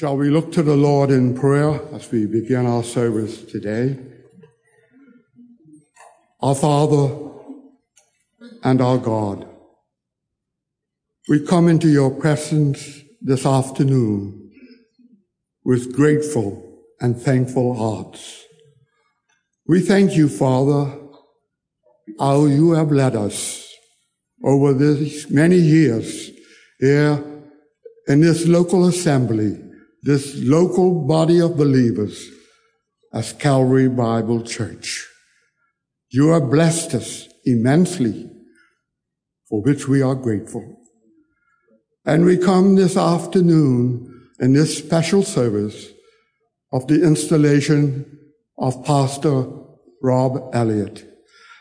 Shall we look to the Lord in prayer as we begin our service today? Our Father and our God, we come into your presence this afternoon with grateful and thankful hearts. We thank you, Father, how you have led us over these many years here in this local assembly this local body of believers as Calvary Bible Church. You have blessed us immensely, for which we are grateful. And we come this afternoon in this special service of the installation of Pastor Rob Elliott.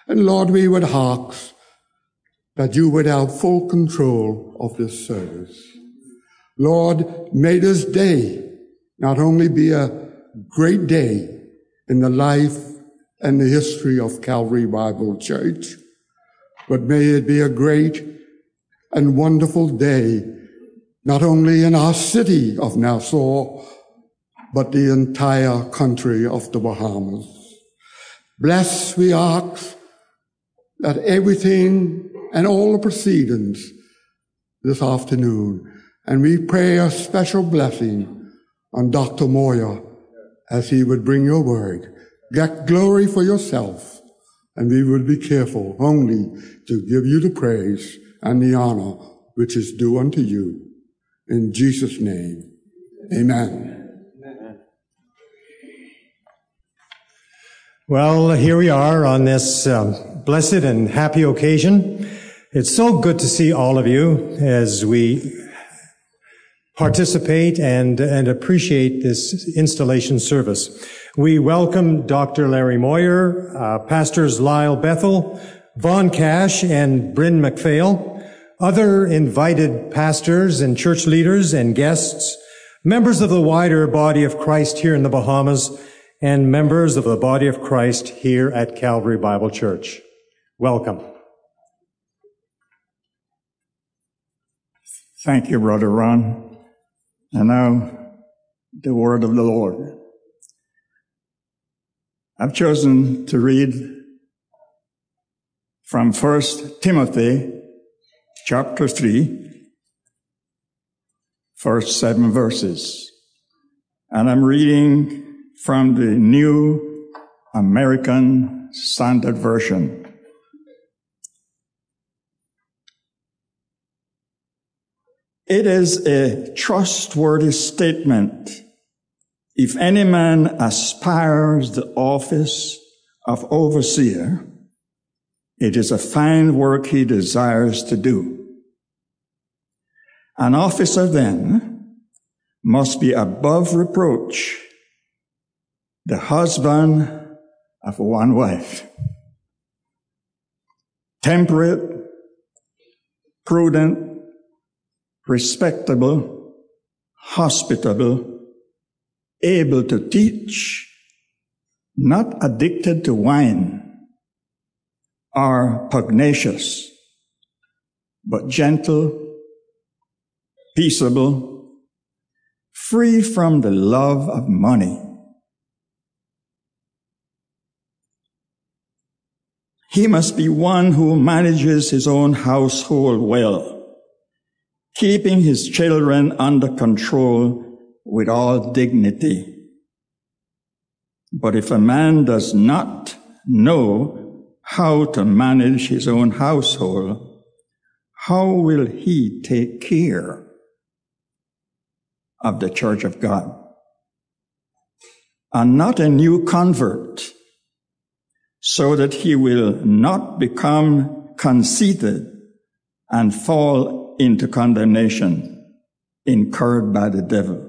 And Lord, we would ask that you would have full control of this service. Lord, may this day not only be a great day in the life and the history of Calvary Bible Church, but may it be a great and wonderful day, not only in our city of Nassau, but the entire country of the Bahamas. Bless, we ask, that everything and all the proceedings this afternoon and we pray a special blessing on Dr. Moyer as he would bring your word. Get glory for yourself, and we will be careful only to give you the praise and the honor which is due unto you. In Jesus' name, amen. Well, here we are on this um, blessed and happy occasion. It's so good to see all of you as we participate and, and appreciate this installation service. We welcome Dr. Larry Moyer, uh, Pastors Lyle Bethel, Vaughn Cash, and Bryn McPhail, other invited pastors and church leaders and guests, members of the wider body of Christ here in the Bahamas, and members of the body of Christ here at Calvary Bible Church. Welcome. Thank you, Brother Ron. And now, the word of the Lord. I've chosen to read from First Timothy chapter 3, first seven verses. And I'm reading from the New American Standard Version. It is a trustworthy statement. If any man aspires the office of overseer, it is a fine work he desires to do. An officer then must be above reproach, the husband of one wife, temperate, prudent, respectable, hospitable, able to teach, not addicted to wine, are pugnacious, but gentle, peaceable, free from the love of money. He must be one who manages his own household well keeping his children under control with all dignity. But if a man does not know how to manage his own household, how will he take care of the church of God? And not a new convert, so that he will not become conceited and fall into condemnation incurred by the devil.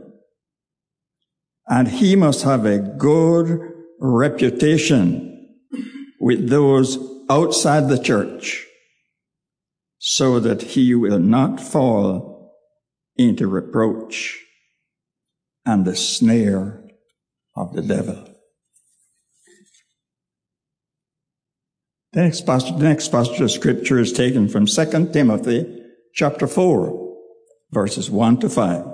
And he must have a good reputation with those outside the church so that he will not fall into reproach and the snare of the devil. The next passage, the next passage of scripture is taken from 2 Timothy chapter 4, verses 1 to 5.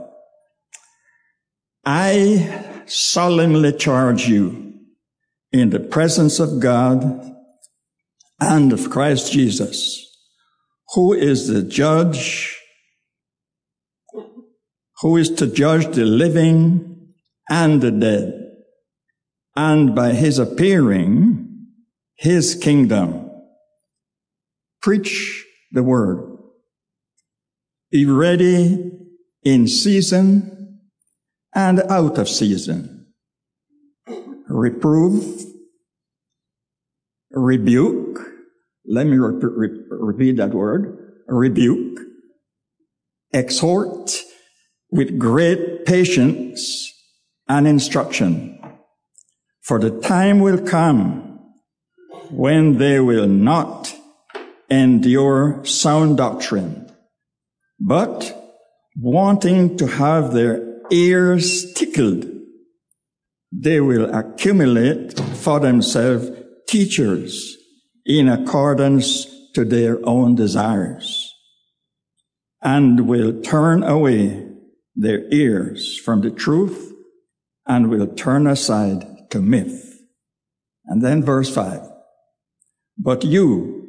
I solemnly charge you in the presence of God and of Christ Jesus, who is the judge, who is to judge the living and the dead, and by his appearing, his kingdom. Preach the word. Be ready in season and out of season. Reprove, rebuke. Let me re- re- repeat that word. Rebuke. Exhort with great patience and instruction. For the time will come when they will not endure sound doctrine, but wanting to have their ears tickled, they will accumulate for themselves teachers in accordance to their own desires and will turn away their ears from the truth and will turn aside to myth. And then verse five. But you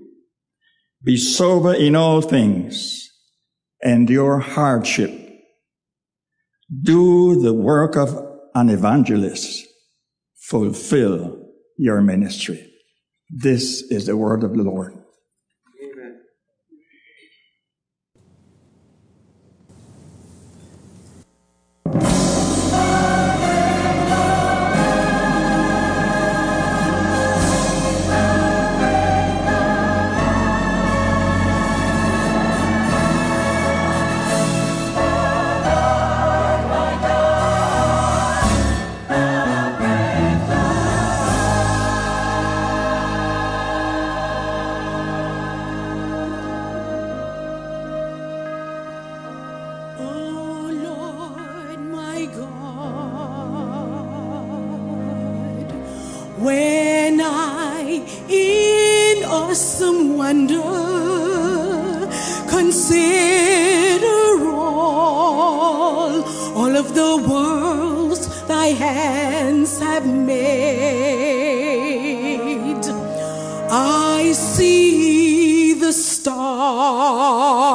be sober in all things, endure hardship, do the work of an evangelist, fulfill your ministry. This is the word of the Lord. See the stars.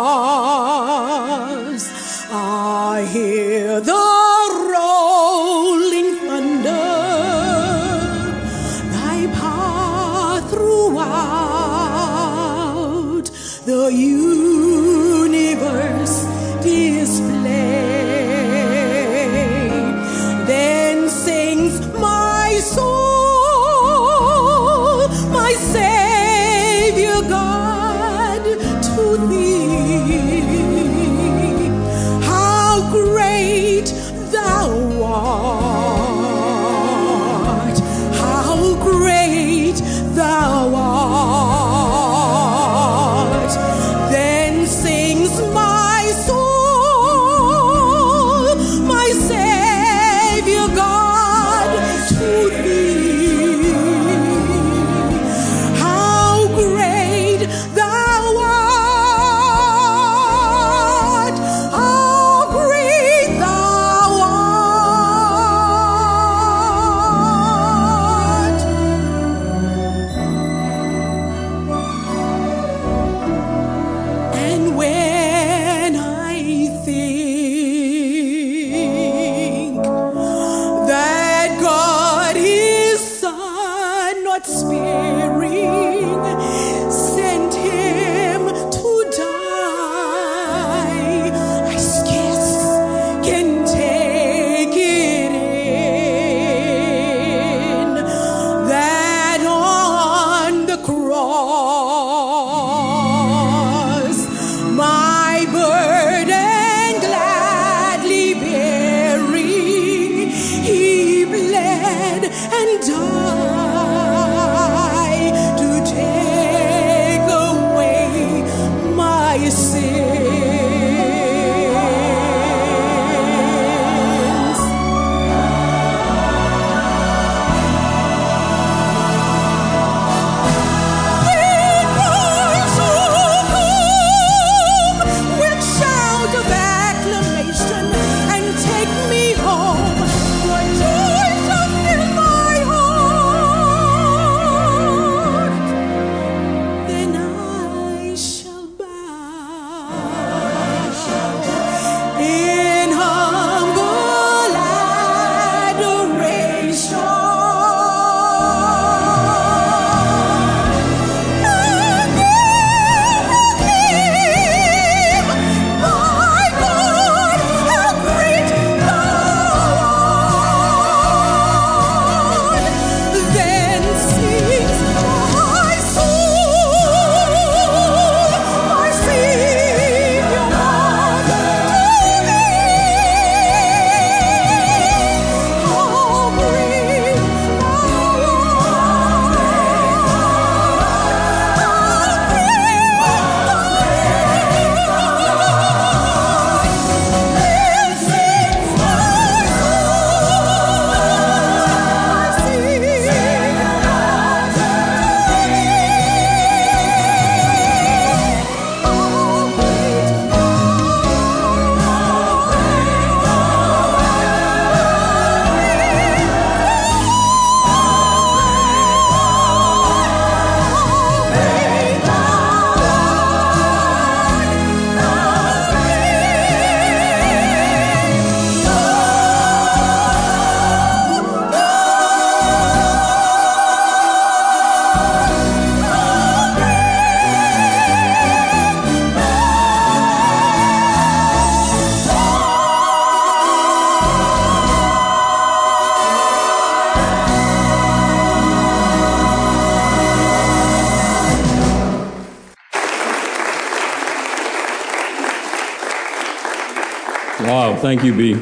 Thank you, B.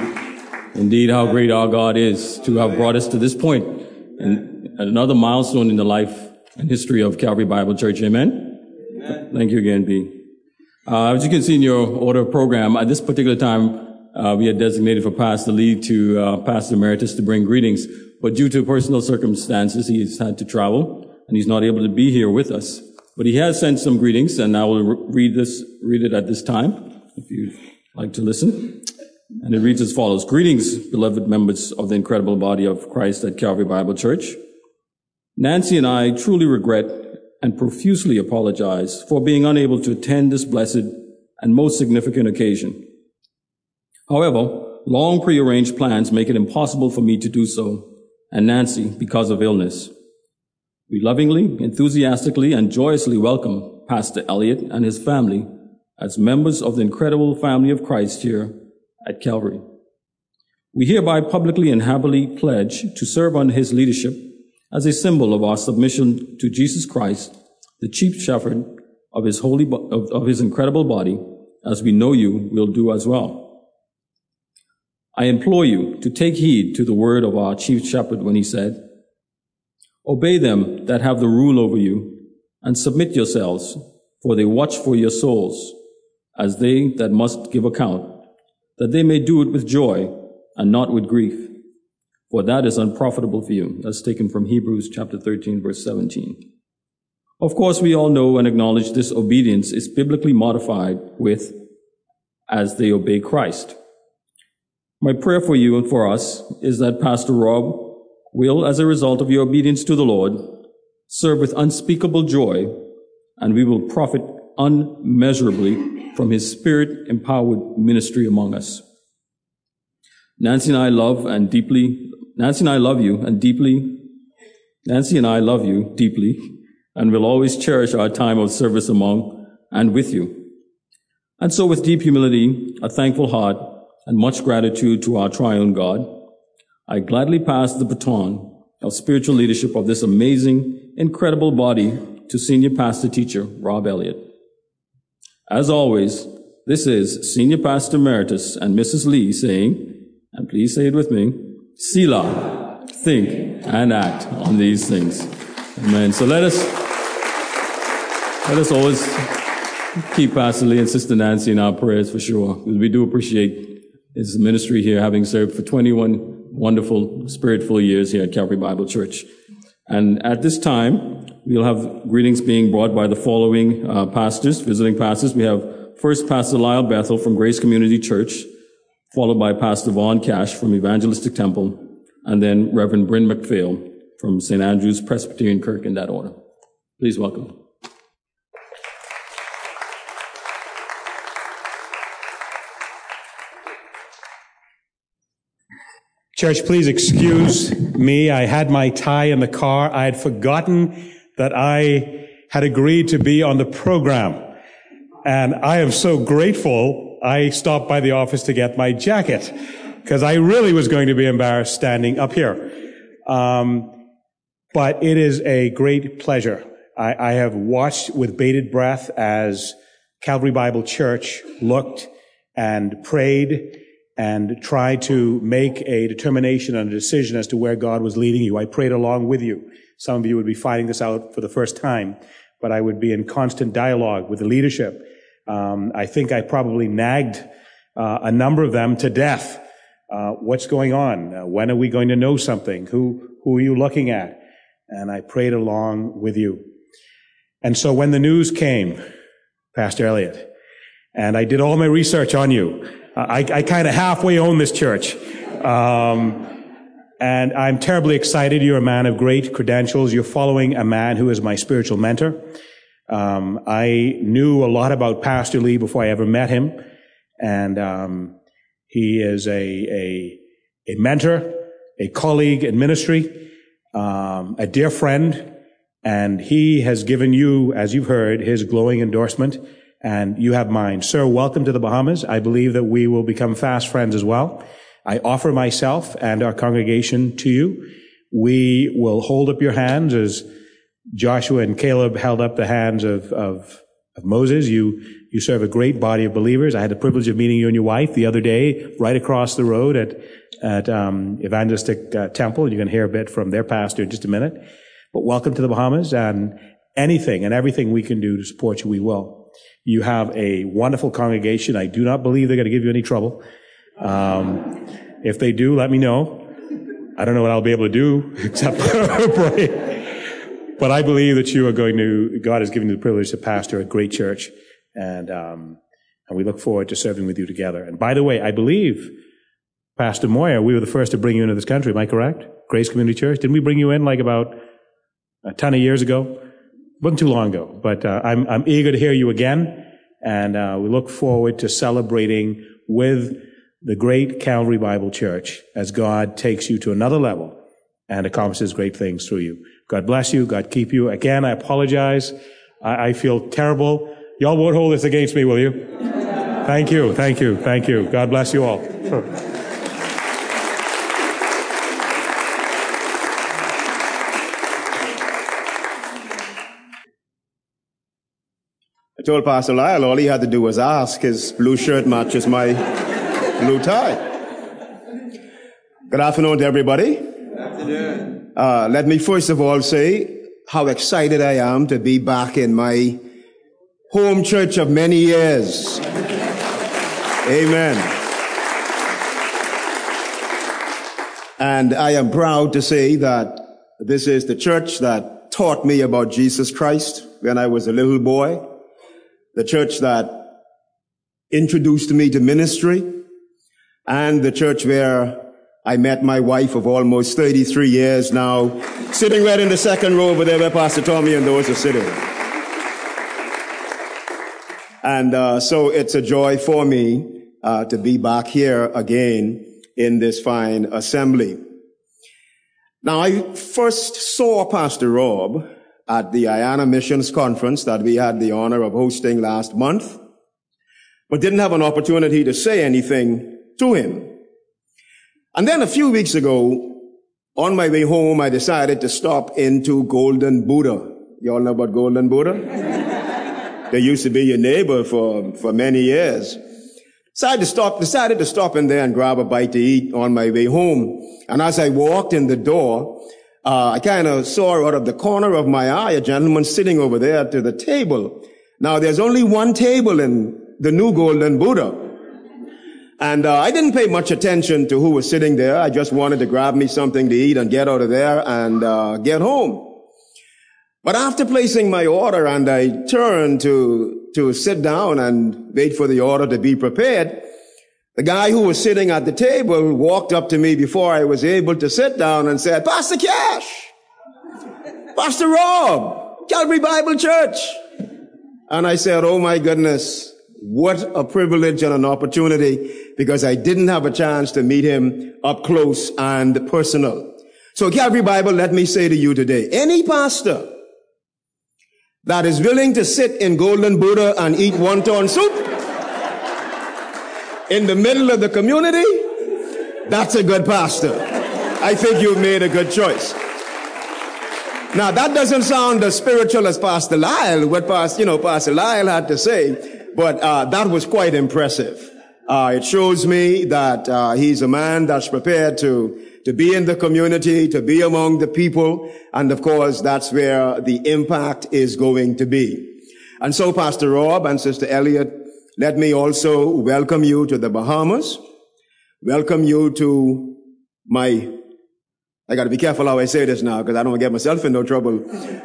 Indeed, how great our God is to have brought us to this point and another milestone in the life and history of Calvary Bible Church. Amen. Amen. Thank you again, B. Uh, as you can see in your order of program, at this particular time, uh, we had designated for Pastor Lee to uh, Pastor Emeritus to bring greetings, but due to personal circumstances, he's had to travel and he's not able to be here with us. But he has sent some greetings, and I will re- read this, read it at this time, if you'd like to listen. And it reads as follows: Greetings, beloved members of the incredible body of Christ at Calvary Bible Church. Nancy and I truly regret and profusely apologize for being unable to attend this blessed and most significant occasion. However, long prearranged plans make it impossible for me to do so, and Nancy because of illness. We lovingly, enthusiastically, and joyously welcome Pastor Elliott and his family as members of the incredible family of Christ here at Calvary. We hereby publicly and happily pledge to serve under his leadership as a symbol of our submission to Jesus Christ, the chief shepherd of his holy, of, of his incredible body, as we know you will do as well. I implore you to take heed to the word of our chief shepherd when he said, Obey them that have the rule over you, and submit yourselves, for they watch for your souls, as they that must give account, that they may do it with joy and not with grief, for that is unprofitable for you. That's taken from Hebrews chapter 13, verse 17. Of course, we all know and acknowledge this obedience is biblically modified with as they obey Christ. My prayer for you and for us is that Pastor Rob will, as a result of your obedience to the Lord, serve with unspeakable joy, and we will profit unmeasurably from his spirit empowered ministry among us. Nancy and I love and deeply, Nancy and I love you and deeply, Nancy and I love you deeply and will always cherish our time of service among and with you. And so with deep humility, a thankful heart, and much gratitude to our triune God, I gladly pass the baton of spiritual leadership of this amazing, incredible body to Senior Pastor Teacher Rob Elliott. As always, this is Senior Pastor Emeritus and Mrs. Lee saying, and please say it with me, Selah, think and act on these things. Amen. So let us, let us always keep Pastor Lee and Sister Nancy in our prayers for sure, because we do appreciate his ministry here, having served for 21 wonderful, spirit-filled years here at Calvary Bible Church. And at this time, we'll have greetings being brought by the following uh, pastors, visiting pastors. We have first Pastor Lyle Bethel from Grace Community Church, followed by Pastor Vaughn Cash from Evangelistic Temple, and then Reverend Bryn McPhail from St. Andrew's Presbyterian Kirk in that order. Please welcome. Church, please excuse me. I had my tie in the car. I had forgotten that I had agreed to be on the program. And I am so grateful I stopped by the office to get my jacket because I really was going to be embarrassed standing up here. Um, but it is a great pleasure. I, I have watched with bated breath as Calvary Bible Church looked and prayed and tried to make a determination and a decision as to where God was leading you. I prayed along with you. Some of you would be fighting this out for the first time, but I would be in constant dialogue with the leadership. Um, I think I probably nagged uh, a number of them to death. Uh, what's going on? Uh, when are we going to know something? Who who are you looking at? And I prayed along with you. And so when the news came, Pastor Elliott, and I did all my research on you, I, I kind of halfway own this church. Um, and I'm terribly excited. You're a man of great credentials. You're following a man who is my spiritual mentor. Um, I knew a lot about Pastor Lee before I ever met him. And um, he is a, a, a, mentor, a colleague in ministry, um, a dear friend. And he has given you, as you've heard, his glowing endorsement and you have mine. Sir, welcome to the Bahamas. I believe that we will become fast friends as well. I offer myself and our congregation to you. We will hold up your hands as Joshua and Caleb held up the hands of, of, of Moses. You You serve a great body of believers. I had the privilege of meeting you and your wife the other day, right across the road at at um, Evangelistic uh, Temple. You're going to hear a bit from their pastor in just a minute. But welcome to the Bahamas, and anything and everything we can do to support you, we will. You have a wonderful congregation. I do not believe they're going to give you any trouble. Um, if they do, let me know. I don't know what I'll be able to do except pray. But I believe that you are going to, God has given you the privilege to pastor a great church. And, um, and we look forward to serving with you together. And by the way, I believe, Pastor Moyer, we were the first to bring you into this country. Am I correct? Grace Community Church. Didn't we bring you in like about a ton of years ago? wasn't too long ago. But uh, I'm, I'm eager to hear you again. And uh, we look forward to celebrating with the great Calvary Bible Church as God takes you to another level and accomplishes great things through you. God bless you. God keep you. Again, I apologize. I, I feel terrible. Y'all won't hold this against me, will you? Thank you. Thank you. Thank you. God bless you all. I told Pastor Lyle all he had to do was ask. His blue shirt matches my blue tie. Good afternoon to everybody. Good afternoon. Uh, let me first of all say how excited I am to be back in my home church of many years. Amen. And I am proud to say that this is the church that taught me about Jesus Christ when I was a little boy. The church that introduced me to ministry and the church where I met my wife of almost 33 years now, sitting right in the second row over there where Pastor Tommy and those are sitting. And uh, so it's a joy for me uh, to be back here again in this fine assembly. Now, I first saw Pastor Rob at the IANA Missions Conference that we had the honor of hosting last month, but didn't have an opportunity to say anything to him. And then a few weeks ago, on my way home, I decided to stop into Golden Buddha. You all know about Golden Buddha? they used to be your neighbor for, for many years. Decided to stop, decided to stop in there and grab a bite to eat on my way home. And as I walked in the door, uh, I kind of saw out of the corner of my eye a gentleman sitting over there to the table. Now there's only one table in the new Golden Buddha. And uh, I didn't pay much attention to who was sitting there. I just wanted to grab me something to eat and get out of there and uh, get home. But after placing my order and I turned to, to sit down and wait for the order to be prepared, the guy who was sitting at the table walked up to me before I was able to sit down and said, Pastor Cash, Pastor Rob, Calvary Bible Church. And I said, Oh my goodness, what a privilege and an opportunity because I didn't have a chance to meet him up close and personal. So Calvary Bible, let me say to you today, any pastor that is willing to sit in Golden Buddha and eat wonton soup in the middle of the community, that's a good pastor. I think you've made a good choice. Now that doesn't sound as spiritual as Pastor Lyle, what Pastor, you know, Pastor Lyle had to say, but uh, that was quite impressive. Uh, it shows me that uh, he's a man that's prepared to to be in the community, to be among the people, and of course, that's where the impact is going to be. And so, Pastor Rob and Sister Elliott, let me also welcome you to the Bahamas. Welcome you to my I got to be careful how I say this now because I don't want to get myself in no trouble.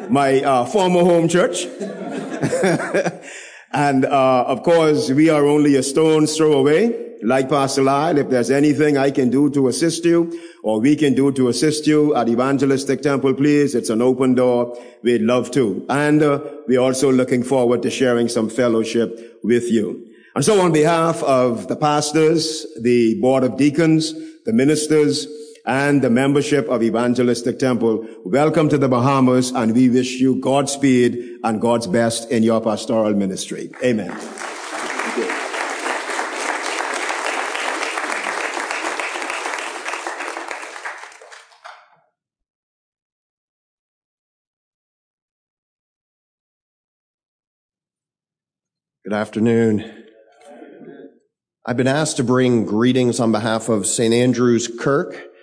My uh, former home church. And uh, of course, we are only a stone's throw away. Like Pastor Lyle, if there's anything I can do to assist you, or we can do to assist you at Evangelistic Temple, please, it's an open door. We'd love to. And uh, we're also looking forward to sharing some fellowship with you. And so on behalf of the pastors, the board of deacons, the ministers, and the membership of Evangelistic Temple. Welcome to the Bahamas and we wish you Godspeed and God's best in your pastoral ministry. Amen. Good afternoon. I've been asked to bring greetings on behalf of St. Andrew's Kirk,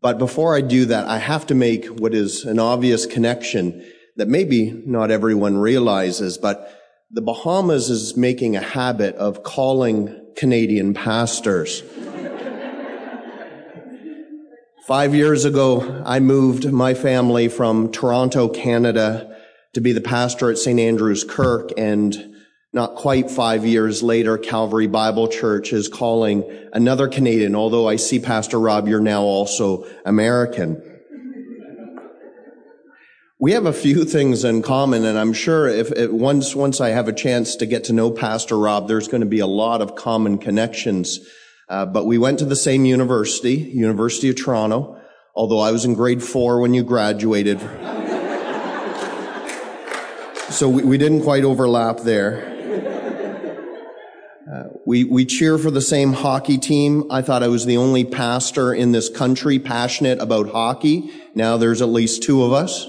but before I do that, I have to make what is an obvious connection that maybe not everyone realizes, but the Bahamas is making a habit of calling Canadian pastors. Five years ago, I moved my family from Toronto, Canada to be the pastor at St. Andrew's Kirk and not quite five years later, Calvary Bible Church is calling another Canadian, although I see Pastor Rob, you're now also American. We have a few things in common, and I'm sure if, if once, once I have a chance to get to know Pastor Rob, there's going to be a lot of common connections. Uh, but we went to the same university, University of Toronto, although I was in grade four when you graduated. so we, we didn't quite overlap there. We, we cheer for the same hockey team. I thought I was the only pastor in this country passionate about hockey. Now there's at least two of us.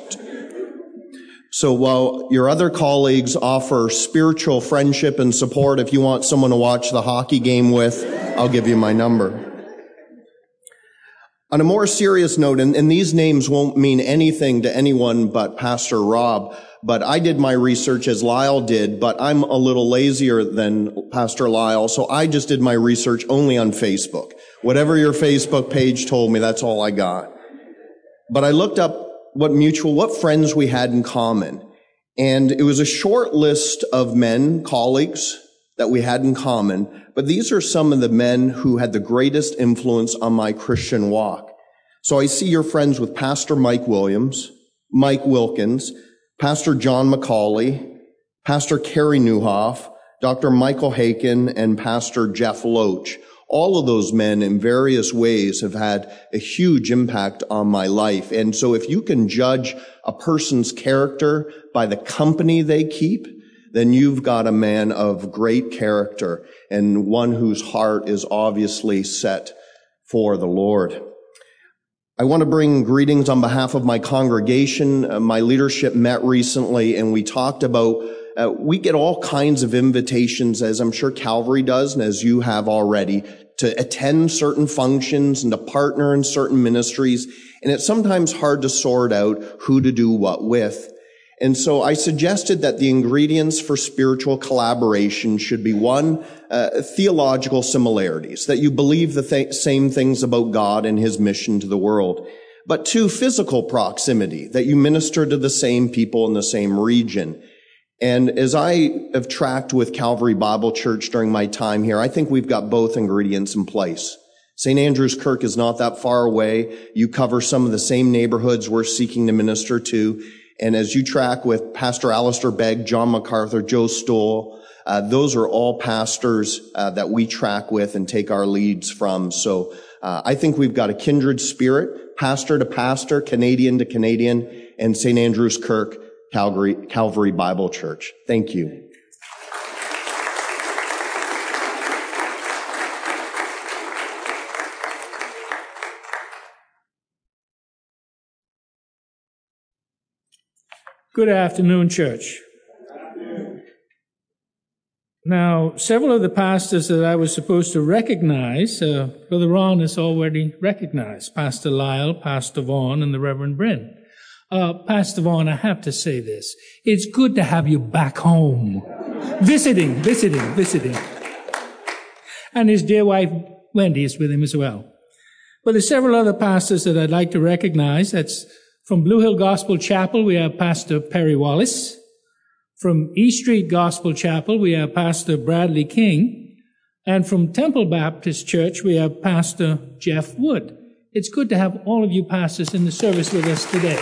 So while your other colleagues offer spiritual friendship and support, if you want someone to watch the hockey game with, I'll give you my number. On a more serious note, and, and these names won't mean anything to anyone but Pastor Rob, but I did my research as Lyle did, but I'm a little lazier than Pastor Lyle, so I just did my research only on Facebook. Whatever your Facebook page told me, that's all I got. But I looked up what mutual, what friends we had in common. And it was a short list of men, colleagues that we had in common, but these are some of the men who had the greatest influence on my Christian walk. So I see you're friends with Pastor Mike Williams, Mike Wilkins, Pastor John McCauley, Pastor Carey Nieuwhof, Dr. Michael Haykin, and Pastor Jeff Loach. All of those men in various ways have had a huge impact on my life. And so if you can judge a person's character by the company they keep, then you've got a man of great character and one whose heart is obviously set for the Lord. I want to bring greetings on behalf of my congregation. Uh, my leadership met recently and we talked about uh, we get all kinds of invitations, as I'm sure Calvary does, and as you have already, to attend certain functions and to partner in certain ministries. And it's sometimes hard to sort out who to do what with. And so I suggested that the ingredients for spiritual collaboration should be one, uh, theological similarities, that you believe the th- same things about God and his mission to the world. But two, physical proximity, that you minister to the same people in the same region. And as I have tracked with Calvary Bible Church during my time here, I think we've got both ingredients in place. St. Andrew's Kirk is not that far away. You cover some of the same neighborhoods we're seeking to minister to. And as you track with Pastor Alistair Begg, John MacArthur, Joe Stowell, uh, those are all pastors uh, that we track with and take our leads from. So uh, I think we've got a kindred spirit, pastor to pastor, Canadian to Canadian, and St. Andrew's Kirk, Calgary, Calvary Bible Church. Thank you. Good afternoon, church. Now, several of the pastors that I was supposed to recognize, uh, Brother Ron has already recognized Pastor Lyle, Pastor Vaughn, and the Reverend Bryn. Uh, Pastor Vaughn, I have to say this. It's good to have you back home. visiting, visiting, visiting. And his dear wife, Wendy, is with him as well. But there's several other pastors that I'd like to recognize. That's from Blue Hill Gospel Chapel, we have Pastor Perry Wallace. From East Street Gospel Chapel, we have Pastor Bradley King. And from Temple Baptist Church, we have Pastor Jeff Wood. It's good to have all of you pastors in the service with us today.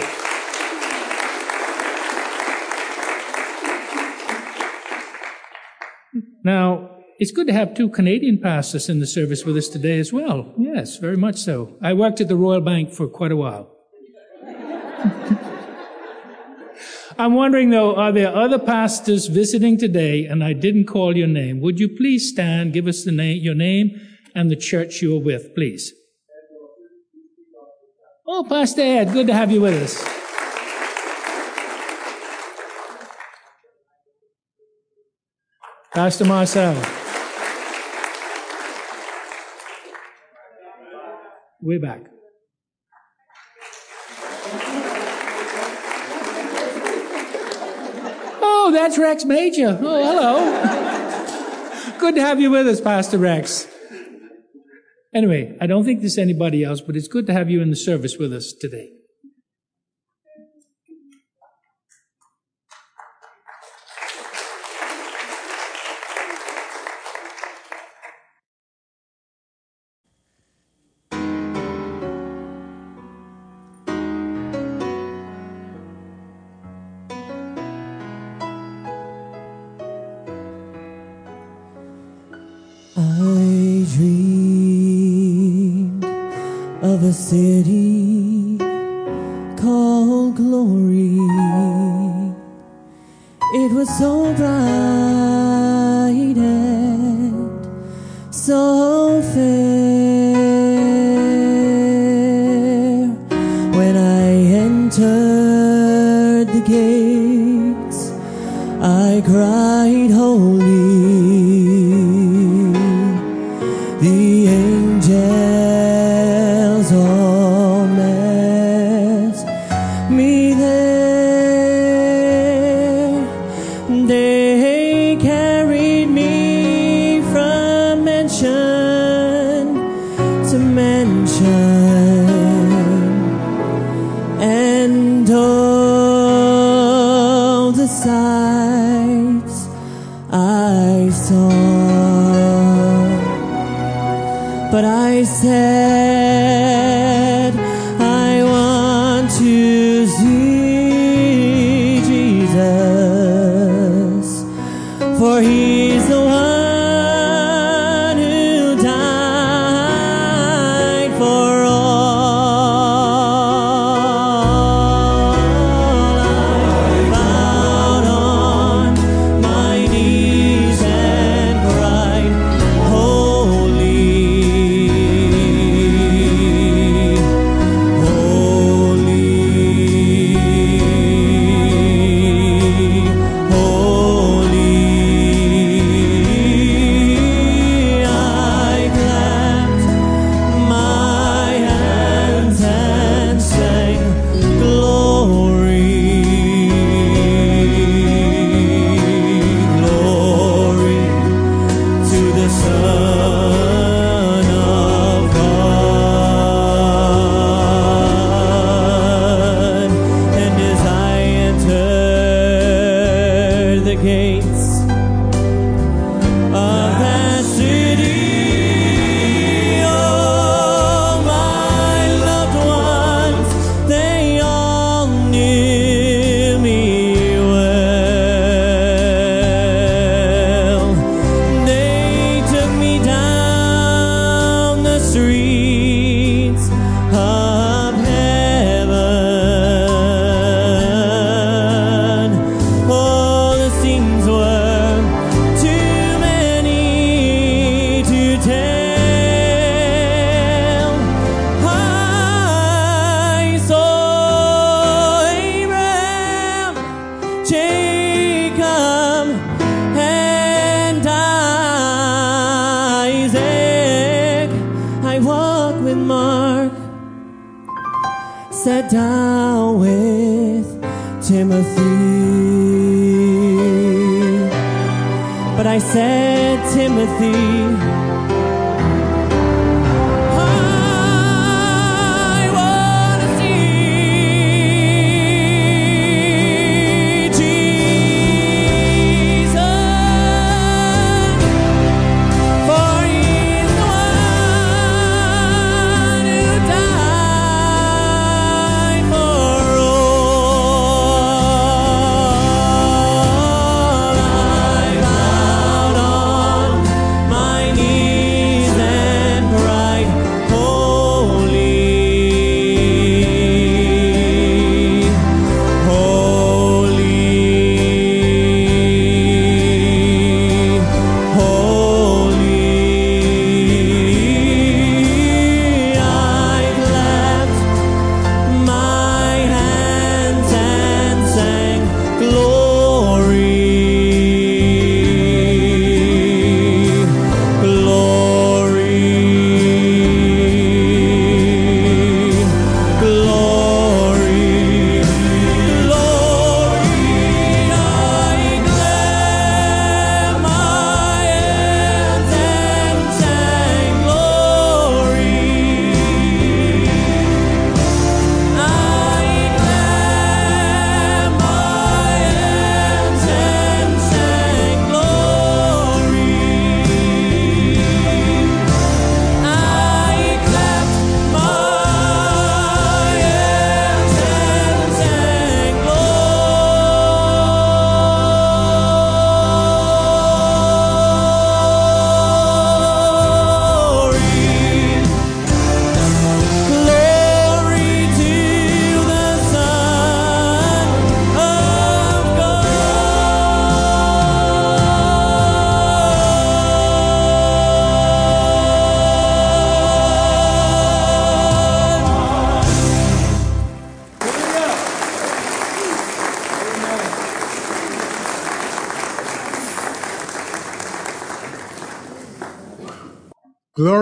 Now, it's good to have two Canadian pastors in the service with us today as well. Yes, very much so. I worked at the Royal Bank for quite a while. I'm wondering though, are there other pastors visiting today and I didn't call your name? Would you please stand, give us the name, your name and the church you're with, please? Oh, Pastor Ed, good to have you with us. Pastor Marcel. We're back. Oh, that's Rex Major. Oh, hello. Good to have you with us, Pastor Rex. Anyway, I don't think there's anybody else, but it's good to have you in the service with us today. and all the sights I saw. But I said,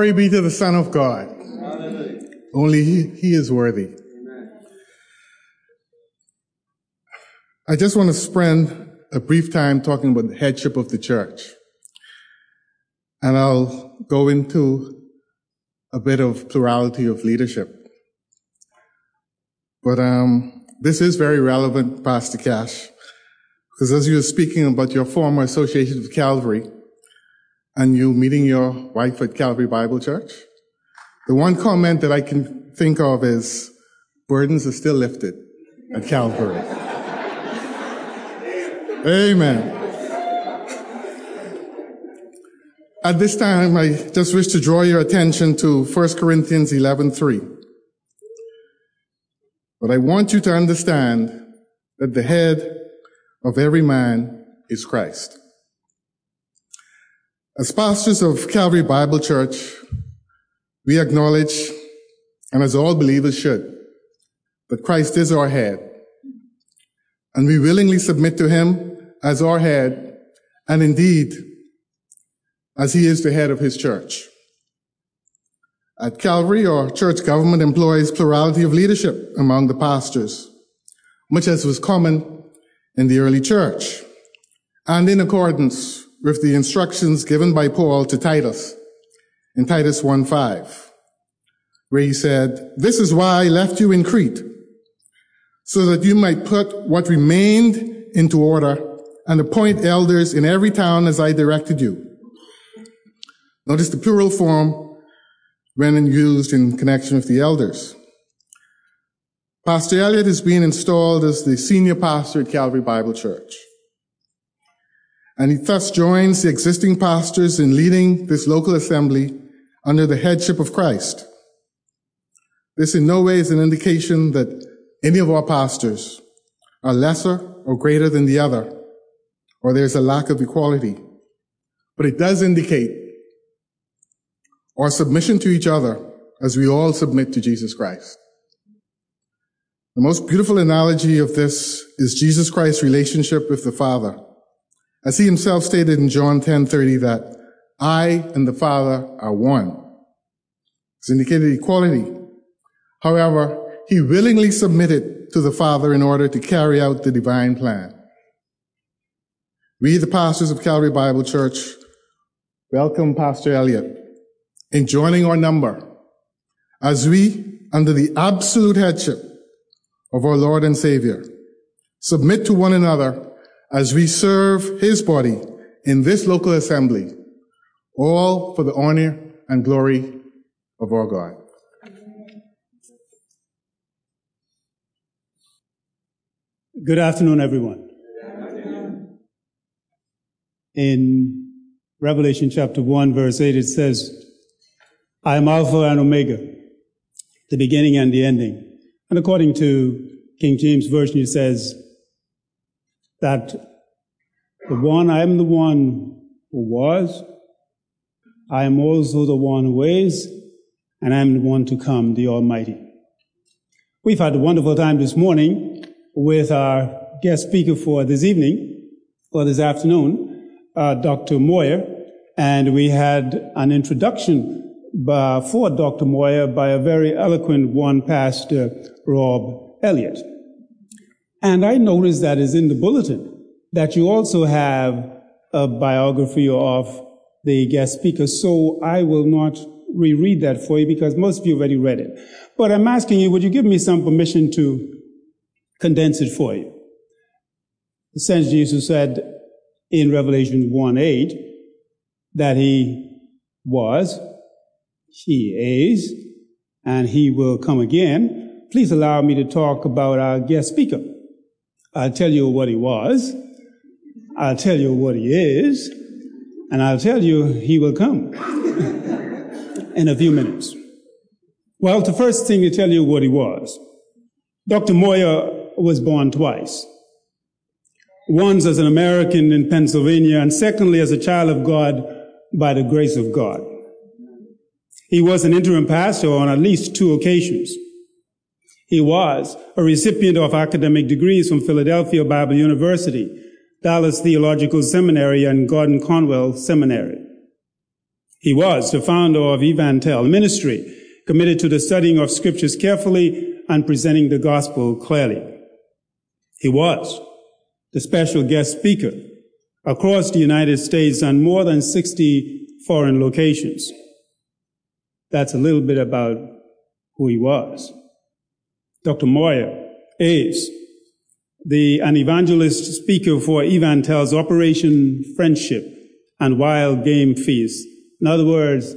Glory be to the Son of God. Only he, he is worthy. I just want to spend a brief time talking about the headship of the church. And I'll go into a bit of plurality of leadership. But um, this is very relevant, Pastor Cash, because as you were speaking about your former association with Calvary and you meeting your wife at Calvary Bible Church, the one comment that I can think of is burdens are still lifted at Calvary. Amen. At this time, I just wish to draw your attention to 1 Corinthians 11:3. But I want you to understand that the head of every man is Christ. As pastors of Calvary Bible Church, we acknowledge, and as all believers should, that Christ is our head. And we willingly submit to him as our head, and indeed, as he is the head of his church. At Calvary, our church government employs plurality of leadership among the pastors, much as was common in the early church, and in accordance with the instructions given by Paul to Titus in Titus 1:5, where he said, "This is why I left you in Crete, so that you might put what remained into order and appoint elders in every town as I directed you." Notice the plural form when used in connection with the elders. Pastor Elliott is being installed as the senior pastor at Calvary Bible Church. And he thus joins the existing pastors in leading this local assembly under the headship of Christ. This in no way is an indication that any of our pastors are lesser or greater than the other, or there's a lack of equality. But it does indicate our submission to each other as we all submit to Jesus Christ. The most beautiful analogy of this is Jesus Christ's relationship with the Father. As he himself stated in John 10:30 that I and the Father are one. It's indicated equality. However, he willingly submitted to the Father in order to carry out the divine plan. We, the pastors of Calvary Bible Church, welcome Pastor Elliott in joining our number as we, under the absolute headship of our Lord and Savior, submit to one another as we serve his body in this local assembly, all for the honor and glory of our God. Good afternoon, everyone. In Revelation chapter 1, verse 8, it says, I am Alpha and Omega, the beginning and the ending. And according to King James Version, it says that the one, I am the one who was, I am also the one who is, and I am the one to come, the Almighty. We've had a wonderful time this morning with our guest speaker for this evening, or this afternoon, uh, Dr. Moyer, and we had an introduction by, for Dr. Moyer by a very eloquent one, Pastor Rob Elliott. And I noticed that is in the bulletin that you also have a biography of the guest speaker. So I will not reread that for you because most of you already read it. But I'm asking you, would you give me some permission to condense it for you? Since Jesus said in Revelation 1 8 that he was, he is, and he will come again. Please allow me to talk about our guest speaker. I'll tell you what he was. I'll tell you what he is. And I'll tell you he will come in a few minutes. Well, the first thing to tell you what he was. Dr. Moyer was born twice. Once as an American in Pennsylvania, and secondly as a child of God by the grace of God. He was an interim pastor on at least two occasions. He was a recipient of academic degrees from Philadelphia Bible University, Dallas Theological Seminary, and Gordon Conwell Seminary. He was the founder of EvanTell, ministry committed to the studying of scriptures carefully and presenting the gospel clearly. He was the special guest speaker across the United States and more than 60 foreign locations. That's a little bit about who he was. Dr. Moyer is the, an evangelist speaker for EvanTell's Operation Friendship and Wild Game Feast. In other words,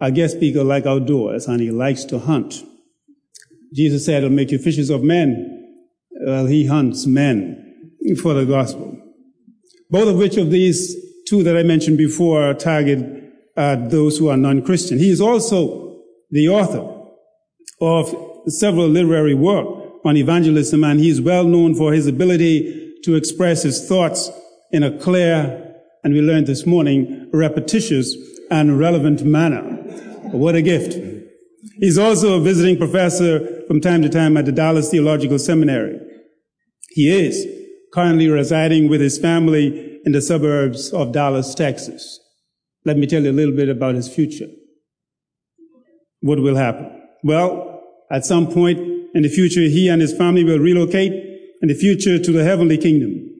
a guest speaker like outdoors and he likes to hunt. Jesus said, I'll make you fishers of men. Well, he hunts men for the gospel. Both of which of these two that I mentioned before target uh, those who are non-Christian. He is also the author of several literary work on evangelism, and he is well known for his ability to express his thoughts in a clear, and we learned this morning, repetitious and relevant manner. What a gift. He's also a visiting professor from time to time at the Dallas Theological Seminary. He is currently residing with his family in the suburbs of Dallas, Texas. Let me tell you a little bit about his future. What will happen? Well, at some point in the future, he and his family will relocate in the future to the heavenly kingdom.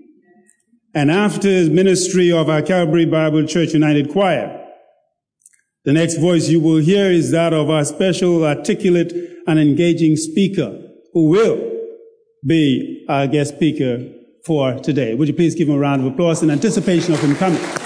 And after his ministry of our Calvary Bible Church United Choir, the next voice you will hear is that of our special, articulate, and engaging speaker who will be our guest speaker for today. Would you please give him a round of applause in anticipation of him coming?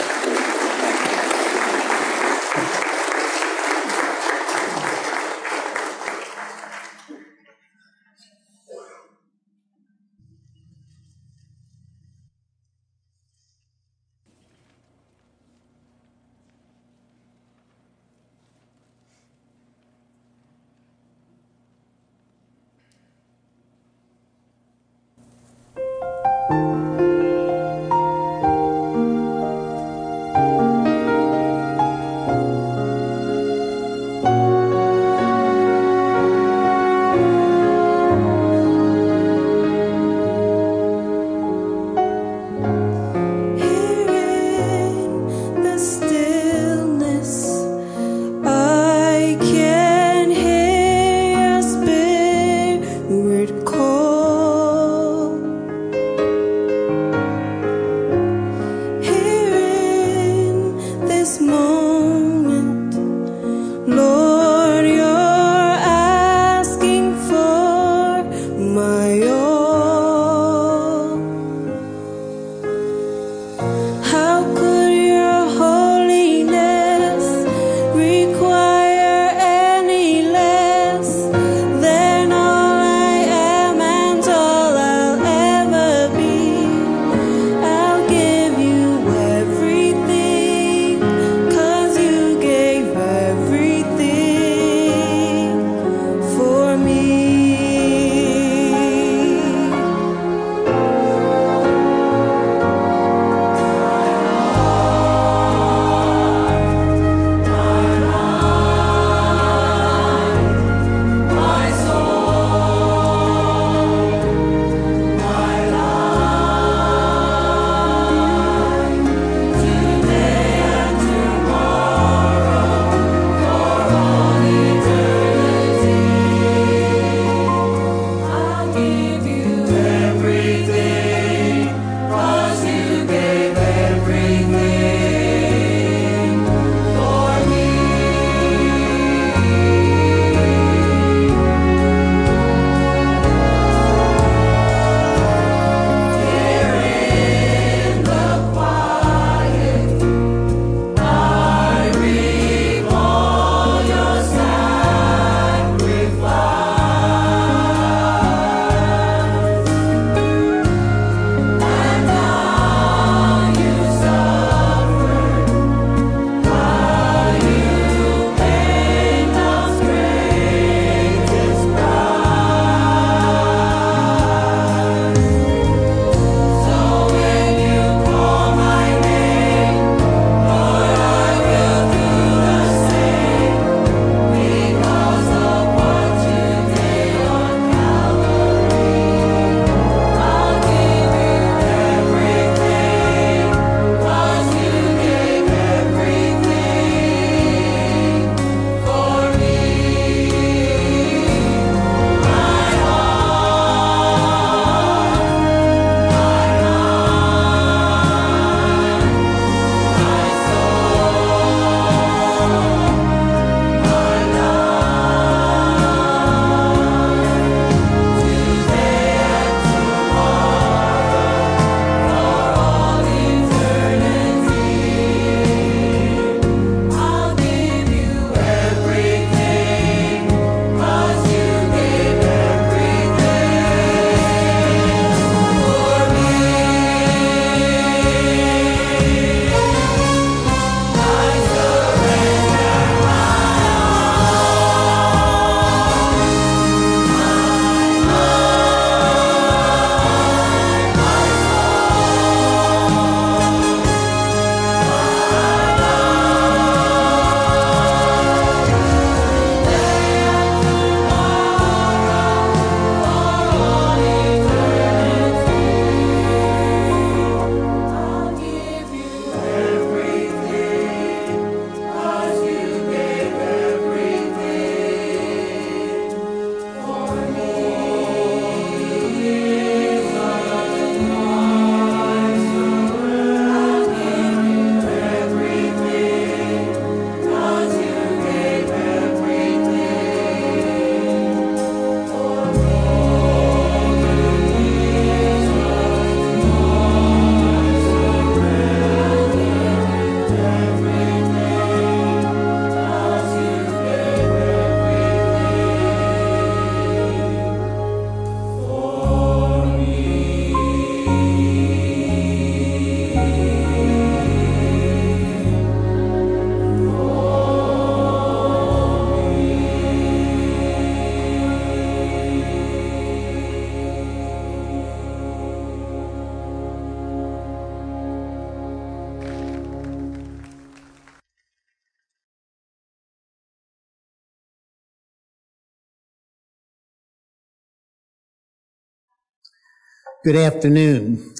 Good afternoon.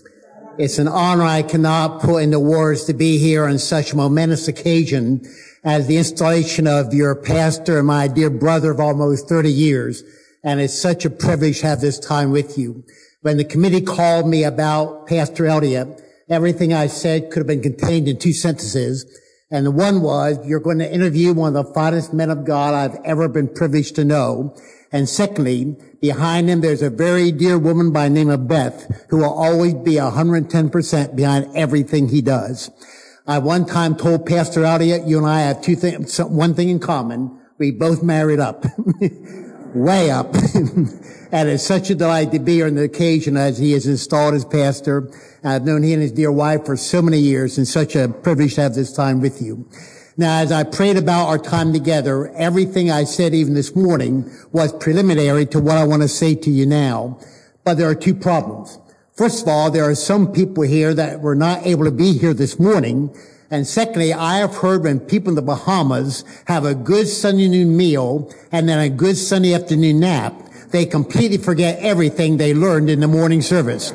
It's an honor I cannot put into words to be here on such a momentous occasion as the installation of your pastor and my dear brother of almost 30 years. And it's such a privilege to have this time with you. When the committee called me about Pastor Elliott, everything I said could have been contained in two sentences. And the one was, you're going to interview one of the finest men of God I've ever been privileged to know. And secondly, behind him, there's a very dear woman by the name of Beth who will always be 110% behind everything he does. I one time told Pastor Elliott, you and I have two things, one thing in common. We both married up. Way up. and it's such a delight to be here on the occasion as he is installed as pastor. I've known he and his dear wife for so many years and such a privilege to have this time with you. Now, as I prayed about our time together, everything I said even this morning was preliminary to what I want to say to you now. But there are two problems. First of all, there are some people here that were not able to be here this morning. And secondly, I have heard when people in the Bahamas have a good Sunday noon meal and then a good Sunday afternoon nap, they completely forget everything they learned in the morning service.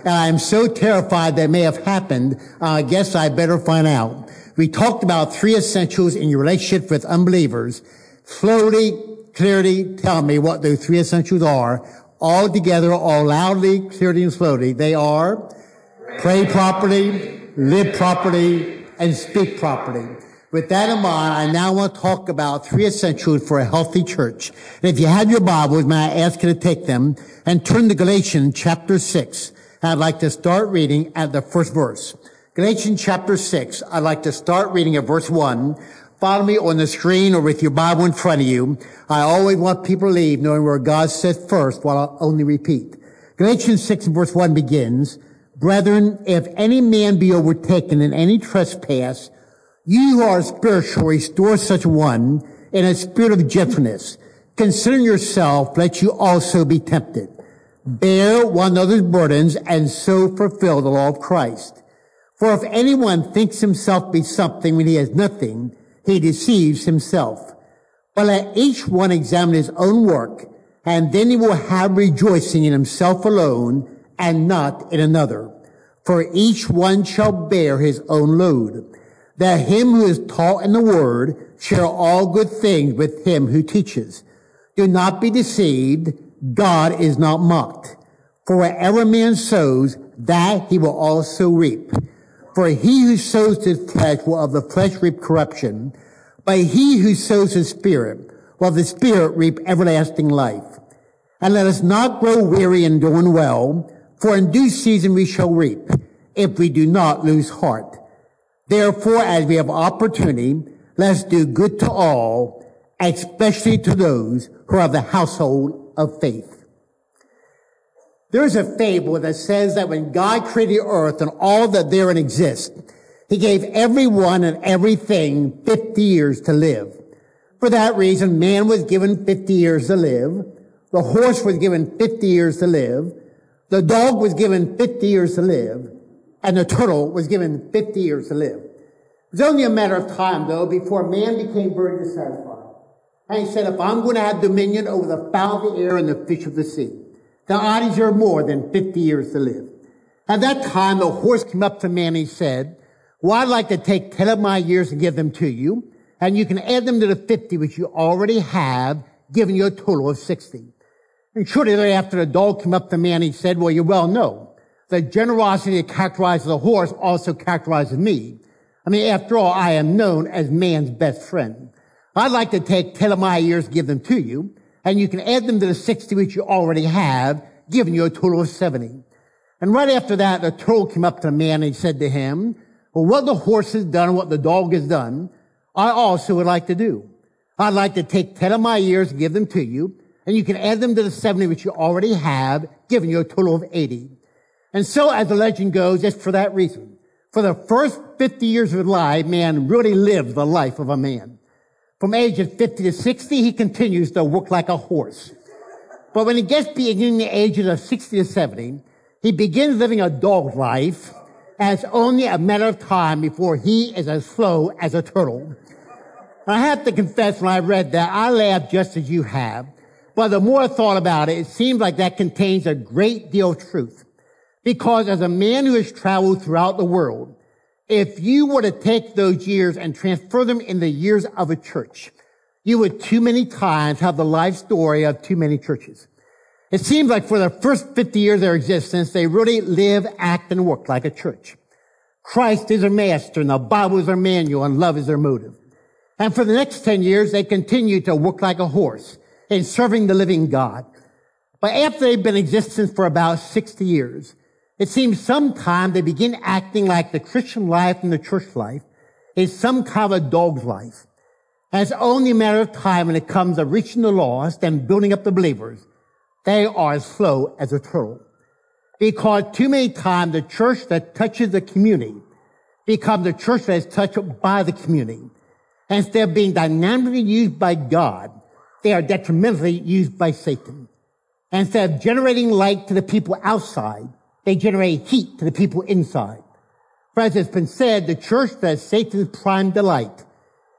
And I'm so terrified that may have happened. Uh, I guess I better find out. We talked about three essentials in your relationship with unbelievers. Slowly, clearly tell me what those three essentials are. All together, all loudly, clearly, and slowly. They are pray properly, live properly, and speak properly. With that in mind, I now want to talk about three essentials for a healthy church. And if you have your Bibles, may I ask you to take them and turn to Galatians chapter 6. I'd like to start reading at the first verse. Galatians chapter 6, I'd like to start reading at verse 1. Follow me on the screen or with your Bible in front of you. I always want people to leave knowing where God says first while I'll only repeat. Galatians 6 verse 1 begins, Brethren, if any man be overtaken in any trespass, you who are spiritual restore such one in a spirit of gentleness. Consider yourself, let you also be tempted. Bear one another's burdens and so fulfill the law of Christ. For if anyone thinks himself be something when he has nothing, he deceives himself. But let each one examine his own work, and then he will have rejoicing in himself alone and not in another. For each one shall bear his own load. That him who is taught in the word share all good things with him who teaches. Do not be deceived. God is not mocked. For whatever man sows, that he will also reap. For he who sows the flesh will of the flesh reap corruption, but he who sows the spirit will of the spirit reap everlasting life. And let us not grow weary in doing well, for in due season we shall reap, if we do not lose heart. Therefore, as we have opportunity, let's do good to all, especially to those who are of the household of faith. There's a fable that says that when God created earth and all that therein exists, he gave everyone and everything 50 years to live. For that reason, man was given 50 years to live. The horse was given 50 years to live. The dog was given 50 years to live. And the turtle was given 50 years to live. It was only a matter of time, though, before man became very dissatisfied. And he said, if I'm going to have dominion over the fowl of the air and the fish of the sea, then I are more than 50 years to live. At that time, the horse came up to me and he said, well, I'd like to take 10 of my years and give them to you, and you can add them to the 50 which you already have, giving you a total of 60. And shortly thereafter, the dog came up to me and he said, well, you well know, the generosity that characterizes the horse also characterizes me. I mean, after all, I am known as man's best friend. I'd like to take 10 of my years, and give them to you, and you can add them to the 60 which you already have, giving you a total of 70. And right after that, the turtle came up to the man and he said to him, well, what the horse has done, what the dog has done, I also would like to do. I'd like to take 10 of my years and give them to you, and you can add them to the 70 which you already have, giving you a total of 80. And so, as the legend goes, it's for that reason. For the first 50 years of his life, man really lived the life of a man. From age of 50 to 60, he continues to work like a horse. But when he gets beyond the ages of 60 to 70, he begins living a dog life, and it's only a matter of time before he is as slow as a turtle. I have to confess when I read that, I laughed just as you have. But the more I thought about it, it seems like that contains a great deal of truth. Because as a man who has traveled throughout the world, if you were to take those years and transfer them in the years of a church, you would too many times have the life story of too many churches. It seems like for the first 50 years of their existence, they really live, act, and work like a church. Christ is their master and the Bible is their manual and love is their motive. And for the next 10 years, they continue to work like a horse in serving the living God. But after they've been existence for about 60 years, it seems sometime they begin acting like the Christian life and the church life is some kind of a dog's life. And it's only a matter of time when it comes to reaching the lost and building up the believers. They are as slow as a turtle. Because too many times the church that touches the community becomes the church that is touched by the community. Instead of being dynamically used by God, they are detrimentally used by Satan. Instead of generating light to the people outside, they generate heat to the people inside. For as it's been said, the church that is Satan's prime delight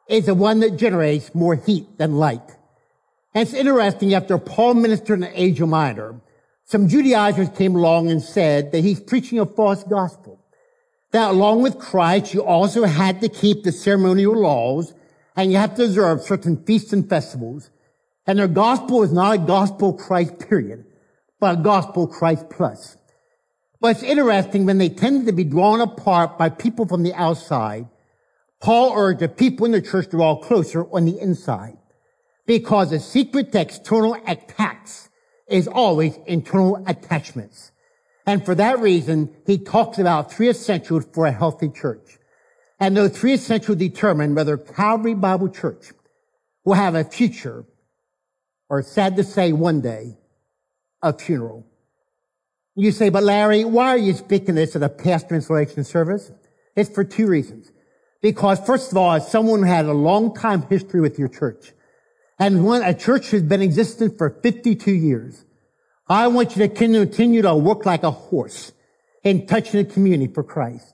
is the one that generates more heat than light. And it's interesting, after Paul ministered in Asia Minor, some Judaizers came along and said that he's preaching a false gospel. That along with Christ, you also had to keep the ceremonial laws and you have to observe certain feasts and festivals. And their gospel is not a gospel Christ period, but a gospel Christ plus. But it's interesting when they tended to be drawn apart by people from the outside. Paul urged the people in the church to draw closer on the inside because the secret to external attacks is always internal attachments. And for that reason, he talks about three essentials for a healthy church. And those three essentials determine whether Calvary Bible Church will have a future or sad to say one day, a funeral. You say, but Larry, why are you speaking this at a pastor installation service? It's for two reasons. Because first of all, as someone who had a long time history with your church, and when a church has been existent for 52 years, I want you to continue to work like a horse in touching the community for Christ.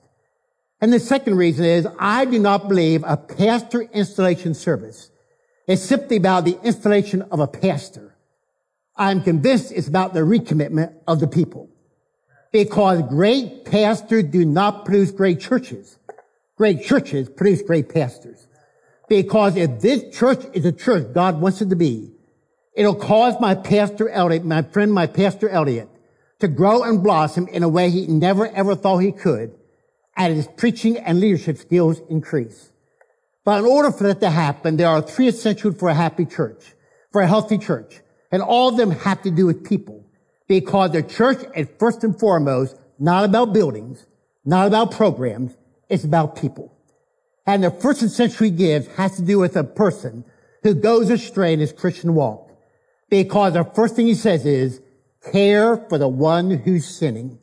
And the second reason is I do not believe a pastor installation service is simply about the installation of a pastor. I'm convinced it's about the recommitment of the people. Because great pastors do not produce great churches. Great churches produce great pastors. Because if this church is a church God wants it to be, it'll cause my pastor Elliott, my friend, my pastor Elliott, to grow and blossom in a way he never ever thought he could, and his preaching and leadership skills increase. But in order for that to happen, there are three essentials for a happy church, for a healthy church. And all of them have to do with people. Because the church is first and foremost not about buildings, not about programs, it's about people. And the first he gives has to do with a person who goes astray in his Christian walk. Because the first thing he says is, care for the one who's sinning.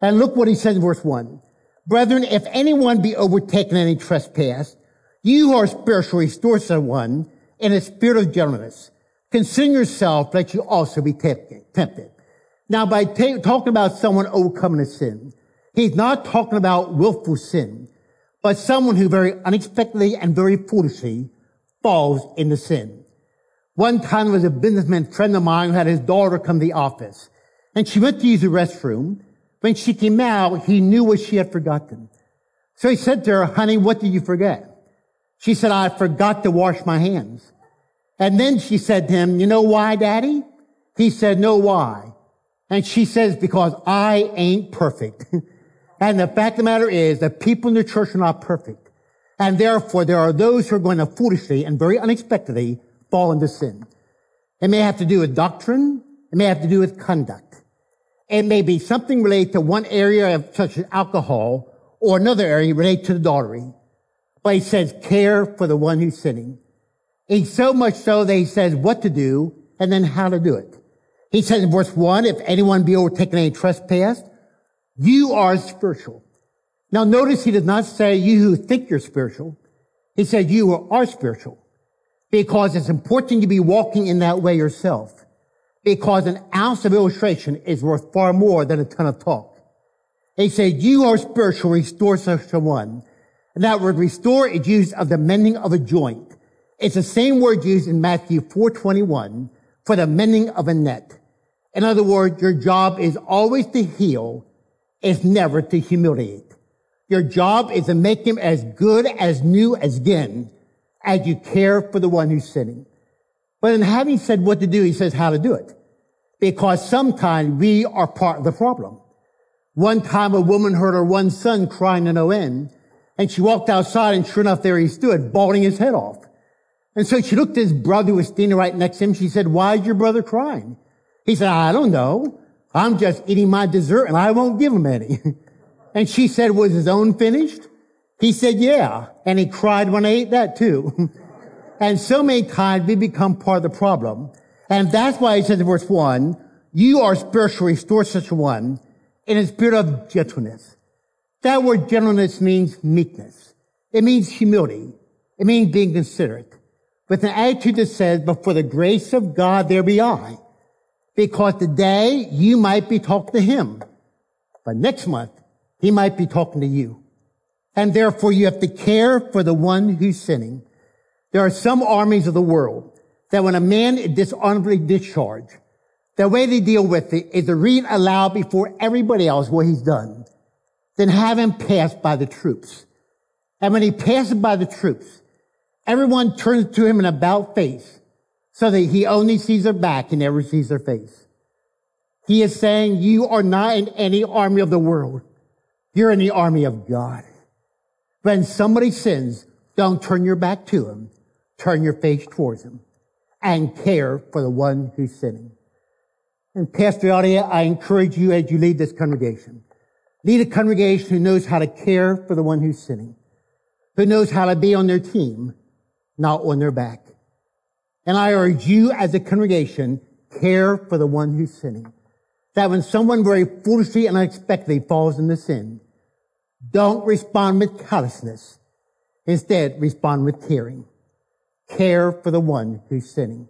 And look what he says in verse one. Brethren, if anyone be overtaken in any trespass, you who are spiritual, restore someone in a spirit of gentleness. Consider yourself that you also be tempted. Now, by ta- talking about someone overcoming a sin, he's not talking about willful sin but someone who very unexpectedly and very foolishly falls into sin. One time there was a businessman friend of mine who had his daughter come to the office and she went to use the restroom. When she came out, he knew what she had forgotten. So he said to her, honey, what did you forget? She said, I forgot to wash my hands. And then she said to him, you know why, daddy? He said, no, why? And she says, because I ain't perfect. And the fact of the matter is that people in the church are not perfect. And therefore, there are those who are going to foolishly and very unexpectedly fall into sin. It may have to do with doctrine. It may have to do with conduct. It may be something related to one area of such as alcohol or another area related to adultery. But he says care for the one who's sinning. He's so much so that he says what to do and then how to do it. He says in verse one, if anyone be overtaken any trespass, you are spiritual. Now notice he does not say you who think you're spiritual. He says you are spiritual because it's important to be walking in that way yourself because an ounce of illustration is worth far more than a ton of talk. He said you are spiritual, restore such a one. And that word restore is used of the mending of a joint. It's the same word used in Matthew 421 for the mending of a net. In other words, your job is always to heal is never to humiliate. Your job is to make him as good, as new as again, as you care for the one who's sinning. But in having said what to do, he says how to do it. Because sometimes we are part of the problem. One time a woman heard her one son crying to no end, and she walked outside and sure enough there he stood, bawling his head off. And so she looked at his brother who was standing right next to him. She said, why is your brother crying? He said, I don't know. I'm just eating my dessert and I won't give him any. and she said, was his own finished? He said, yeah. And he cried when I ate that too. and so many times we become part of the problem. And that's why he says in verse one, you are spiritually restored such one in a spirit of gentleness. That word gentleness means meekness. It means humility. It means being considerate. With an attitude that says, but for the grace of God, there be I. Because today you might be talking to him, but next month he might be talking to you. And therefore you have to care for the one who's sinning. There are some armies of the world that when a man is dishonorably discharged, the way they deal with it is to read aloud before everybody else what he's done, then have him passed by the troops. And when he passes by the troops, everyone turns to him in about face so that he only sees their back and never sees their face. He is saying you are not in any army of the world. You're in the army of God. When somebody sins, don't turn your back to him. Turn your face towards him and care for the one who's sinning. And Pastor Audia, I encourage you as you lead this congregation, lead a congregation who knows how to care for the one who's sinning, who knows how to be on their team, not on their back. And I urge you as a congregation, care for the one who's sinning. That when someone very foolishly and unexpectedly falls into sin, don't respond with callousness. Instead, respond with caring. Care for the one who's sinning.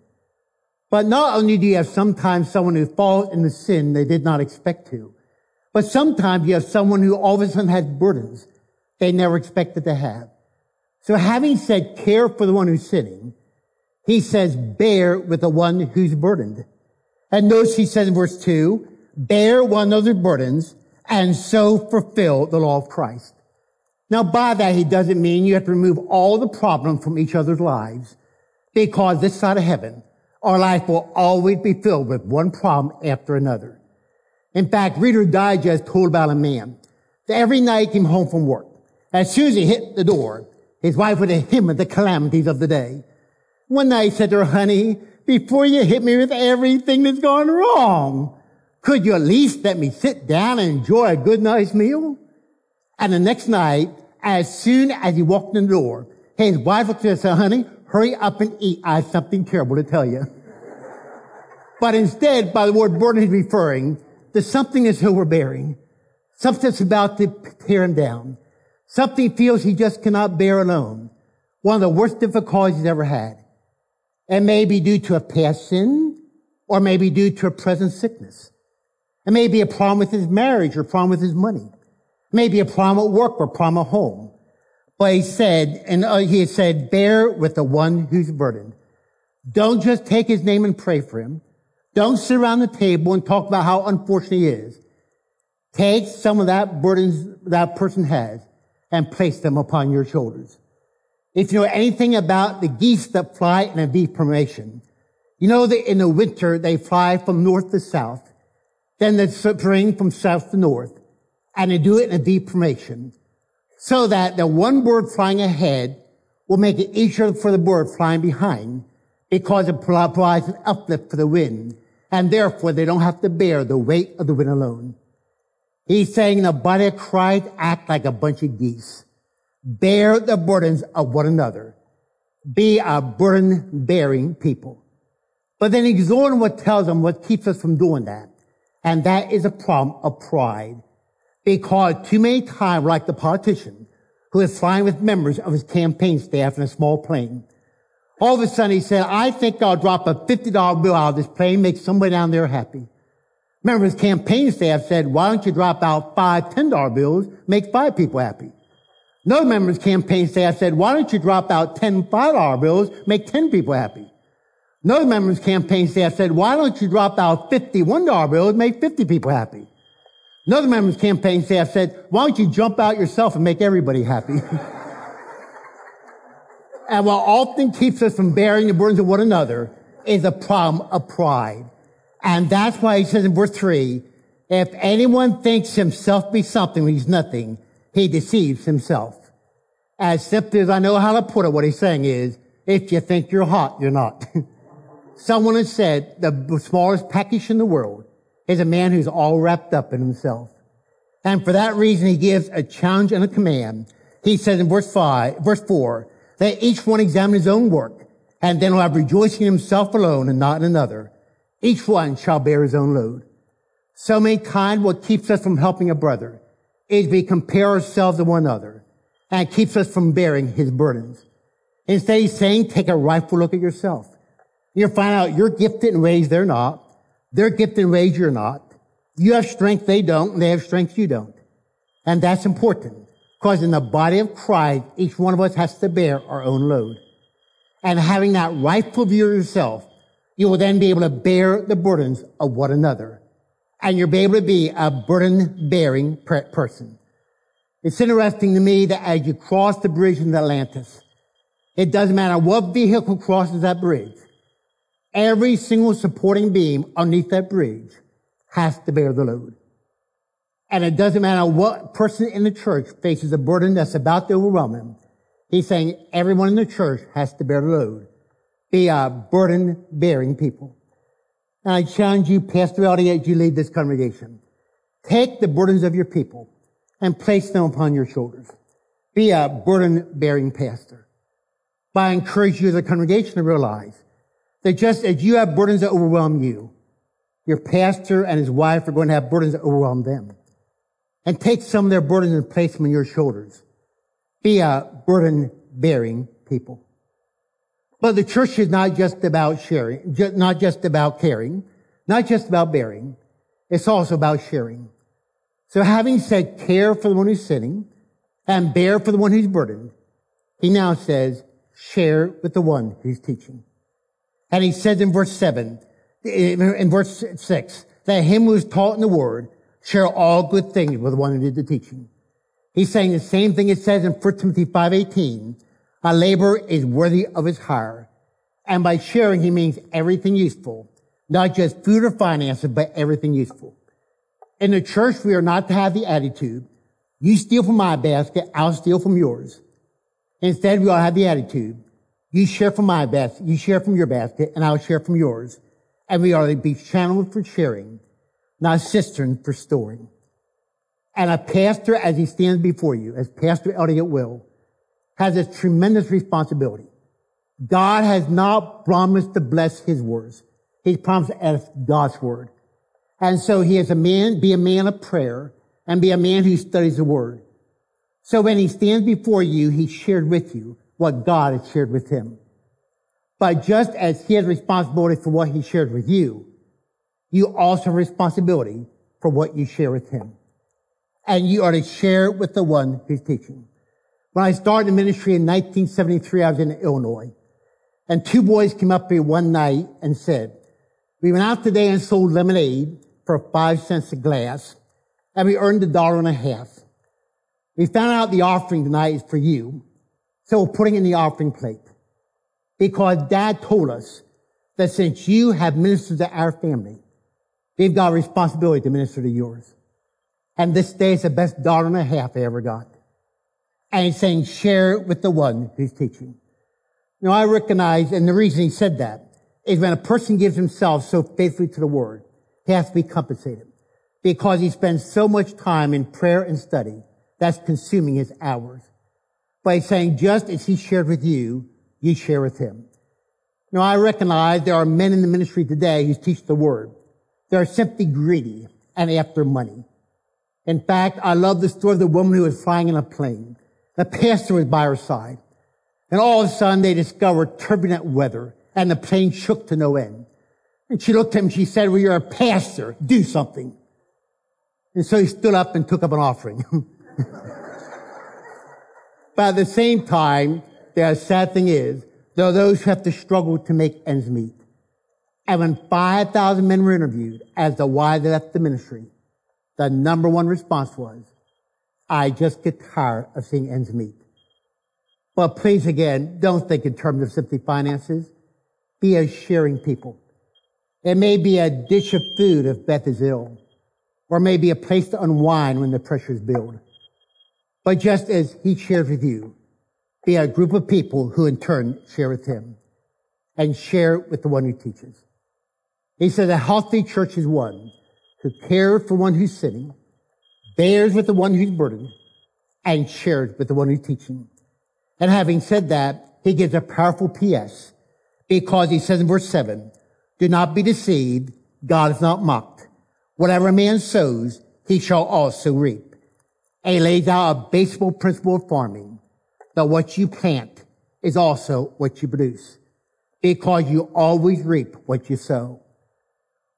But not only do you have sometimes someone who falls into sin they did not expect to, but sometimes you have someone who all of a sudden has burdens they never expected to have. So having said care for the one who's sinning, he says bear with the one who's burdened. And notice he says in verse two, bear one another's burdens and so fulfill the law of Christ. Now by that he doesn't mean you have to remove all the problems from each other's lives because this side of heaven, our life will always be filled with one problem after another. In fact, Reader Digest told about a man that every night he came home from work. As soon as he hit the door, his wife would hit him with the calamities of the day. One night said to her, honey, before you hit me with everything that's gone wrong, could you at least let me sit down and enjoy a good nice meal? And the next night, as soon as he walked in the door, his wife looked at him and said, honey, hurry up and eat. I have something terrible to tell you. But instead, by the word burden, he's referring to something that's overbearing. Something that's about to tear him down. Something he feels he just cannot bear alone. One of the worst difficulties he's ever had. It may be due to a past sin, or maybe due to a present sickness. It may be a problem with his marriage or a problem with his money. It may be a problem at work or a problem at home. But he said, and uh, he said, bear with the one who's burdened. Don't just take his name and pray for him. Don't sit around the table and talk about how unfortunate he is. Take some of that burdens that person has and place them upon your shoulders. If you know anything about the geese that fly in a V formation, you know that in the winter they fly from north to south, then the spring from south to north, and they do it in a V formation, so that the one bird flying ahead will make it easier for the bird flying behind, because it provides an uplift for the wind, and therefore they don't have to bear the weight of the wind alone. He's saying the body of Christ act like a bunch of geese. Bear the burdens of one another. Be a burden bearing people. But then going what tells them what keeps us from doing that. And that is a problem of pride. Because too many times, like the politician who is flying with members of his campaign staff in a small plane, all of a sudden he said, I think I'll drop a $50 bill out of this plane, make somebody down there happy. Remember his campaign staff said, why don't you drop out five $10 bills, make five people happy? Another member of his campaign staff said, why don't you drop out 10 $5 bills, make 10 people happy? Another member of his campaign staff said, why don't you drop out $51 bills, make 50 people happy? Another member of his campaign staff said, why don't you jump out yourself and make everybody happy? and what often keeps us from bearing the burdens of one another is a problem of pride. And that's why he says in verse three, if anyone thinks himself be something when he's nothing, he deceives himself. As simply as I know how to put it, what he's saying is, if you think you're hot, you're not. Someone has said the smallest package in the world is a man who's all wrapped up in himself. And for that reason, he gives a challenge and a command. He says in verse five, verse four, that each one examine his own work, and then will have rejoicing in himself alone and not in another. Each one shall bear his own load. So many kind what keeps us from helping a brother is we compare ourselves to one another and keeps us from bearing his burdens. Instead, he's saying, take a rightful look at yourself. You'll find out you're gifted in ways they're not. They're gifted in ways you're not. You have strength they don't, and they have strength you don't. And that's important. Because in the body of Christ, each one of us has to bear our own load. And having that rightful view of yourself, you will then be able to bear the burdens of one another. And you'll be able to be a burden bearing person. It's interesting to me that as you cross the bridge in Atlantis, it doesn't matter what vehicle crosses that bridge. Every single supporting beam underneath that bridge has to bear the load. And it doesn't matter what person in the church faces a burden that's about to overwhelm him. He's saying everyone in the church has to bear the load. Be a burden bearing people. And I challenge you, Pastor Elliott, as you lead this congregation. Take the burdens of your people and place them upon your shoulders. Be a burden bearing pastor. But I encourage you as a congregation to realize that just as you have burdens that overwhelm you, your pastor and his wife are going to have burdens that overwhelm them. And take some of their burdens and place them on your shoulders. Be a burden bearing people. But the church is not just about sharing, not just about caring, not just about bearing. It's also about sharing. So having said care for the one who's sinning and bear for the one who's burdened, he now says share with the one who's teaching. And he says in verse seven, eh, in verse six, that him who is taught in the word share all good things with the one who did the teaching. He's saying the same thing it says in 1 Timothy 5.18. A laborer is worthy of his hire. And by sharing, he means everything useful. Not just food or finances, but everything useful. In the church, we are not to have the attitude, you steal from my basket, I'll steal from yours. Instead, we all have the attitude, you share from my basket, you share from your basket, and I'll share from yours. And we are to be channeled for sharing, not cistern for storing. And a pastor, as he stands before you, as Pastor Elliott will, has a tremendous responsibility. God has not promised to bless his words. He's promised to God's word. And so he is a man, be a man of prayer and be a man who studies the word. So when he stands before you, he shared with you what God has shared with him. But just as he has responsibility for what he shared with you, you also have responsibility for what you share with him. And you are to share with the one who's teaching. When I started the ministry in 1973, I was in Illinois. And two boys came up here one night and said, we went out today and sold lemonade for five cents a glass, and we earned a dollar and a half. We found out the offering tonight is for you, so we're putting in the offering plate. Because dad told us that since you have ministered to our family, we've got a responsibility to minister to yours. And this day is the best dollar and a half I ever got. And he's saying share it with the one who's teaching. Now I recognize, and the reason he said that is when a person gives himself so faithfully to the word, he has to be compensated because he spends so much time in prayer and study that's consuming his hours. By saying just as he shared with you, you share with him. Now I recognize there are men in the ministry today who teach the word. They're simply greedy and after money. In fact, I love the story of the woman who was flying in a plane. The pastor was by her side. And all of a sudden they discovered turbulent weather and the plane shook to no end. And she looked at him and she said, well, you're a pastor. Do something. And so he stood up and took up an offering. but at the same time, the sad thing is, there are those who have to struggle to make ends meet. And when 5,000 men were interviewed as to why they left the ministry, the number one response was, I just get tired of seeing ends meet. But please again, don't think in terms of simply finances. Be a sharing people. It may be a dish of food if Beth is ill, or maybe a place to unwind when the pressures build. But just as he shares with you, be a group of people who in turn share with him and share with the one who teaches. He says a healthy church is one who cares for one who's sitting, bears with the one who's burdened, and shares with the one who's teaching. And having said that, he gives a powerful PS because he says in verse seven, do not be deceived. God is not mocked. Whatever a man sows, he shall also reap. He lays out a basic principle of farming that what you plant is also what you produce because you always reap what you sow.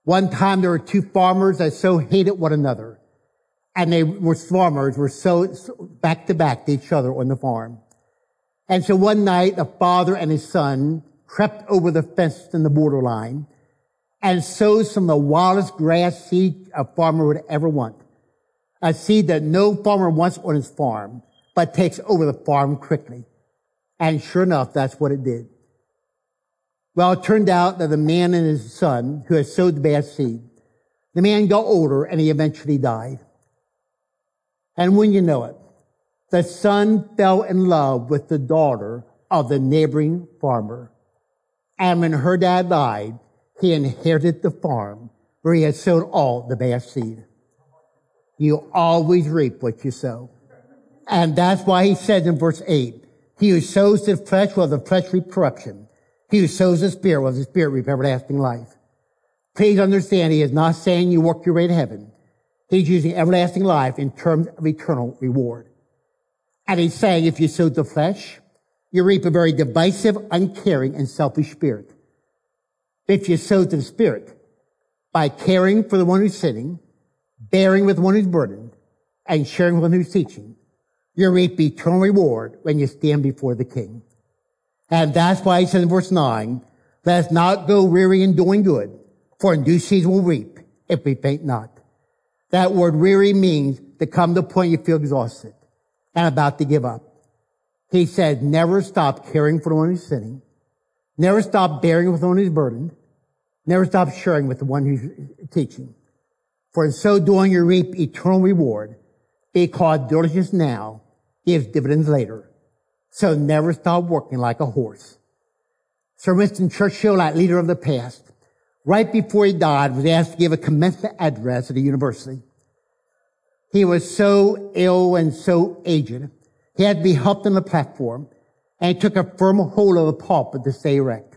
One time there were two farmers that so hated one another and they were farmers were so back to back to each other on the farm. And so one night, the father and his son crept over the fence in the borderline and sows some of the wildest grass seed a farmer would ever want. A seed that no farmer wants on his farm, but takes over the farm quickly. And sure enough, that's what it did. Well, it turned out that the man and his son who had sowed the bad seed, the man got older and he eventually died. And when you know it, the son fell in love with the daughter of the neighboring farmer. And when her dad died, he inherited the farm where he had sown all the bad seed. You always reap what you sow. And that's why he said in verse 8, he who sows the flesh will the flesh reap corruption. He who sows the spirit will the spirit reap everlasting life. Please understand, he is not saying you work your way to heaven. He's using everlasting life in terms of eternal reward. And he's saying if you sow the flesh, you reap a very divisive, uncaring, and selfish spirit. If you sow to the spirit by caring for the one who's sinning, bearing with one who's burdened, and sharing with one who's teaching, you reap eternal reward when you stand before the king. And that's why he says in verse 9, let us not go weary in doing good, for in due season we'll reap if we faint not. That word weary means to come to the point you feel exhausted and about to give up. He said, never stop caring for the one who's sinning. Never stop bearing with the one who's burdened. Never stop sharing with the one who's teaching. For in so doing you reap eternal reward because diligence now gives dividends later. So never stop working like a horse. Sir Winston Churchill, that leader of the past, right before he died, was asked to give a commencement address at a university. He was so ill and so aged. He had to be helped on the platform and he took a firm hold of the pulpit to stay erect.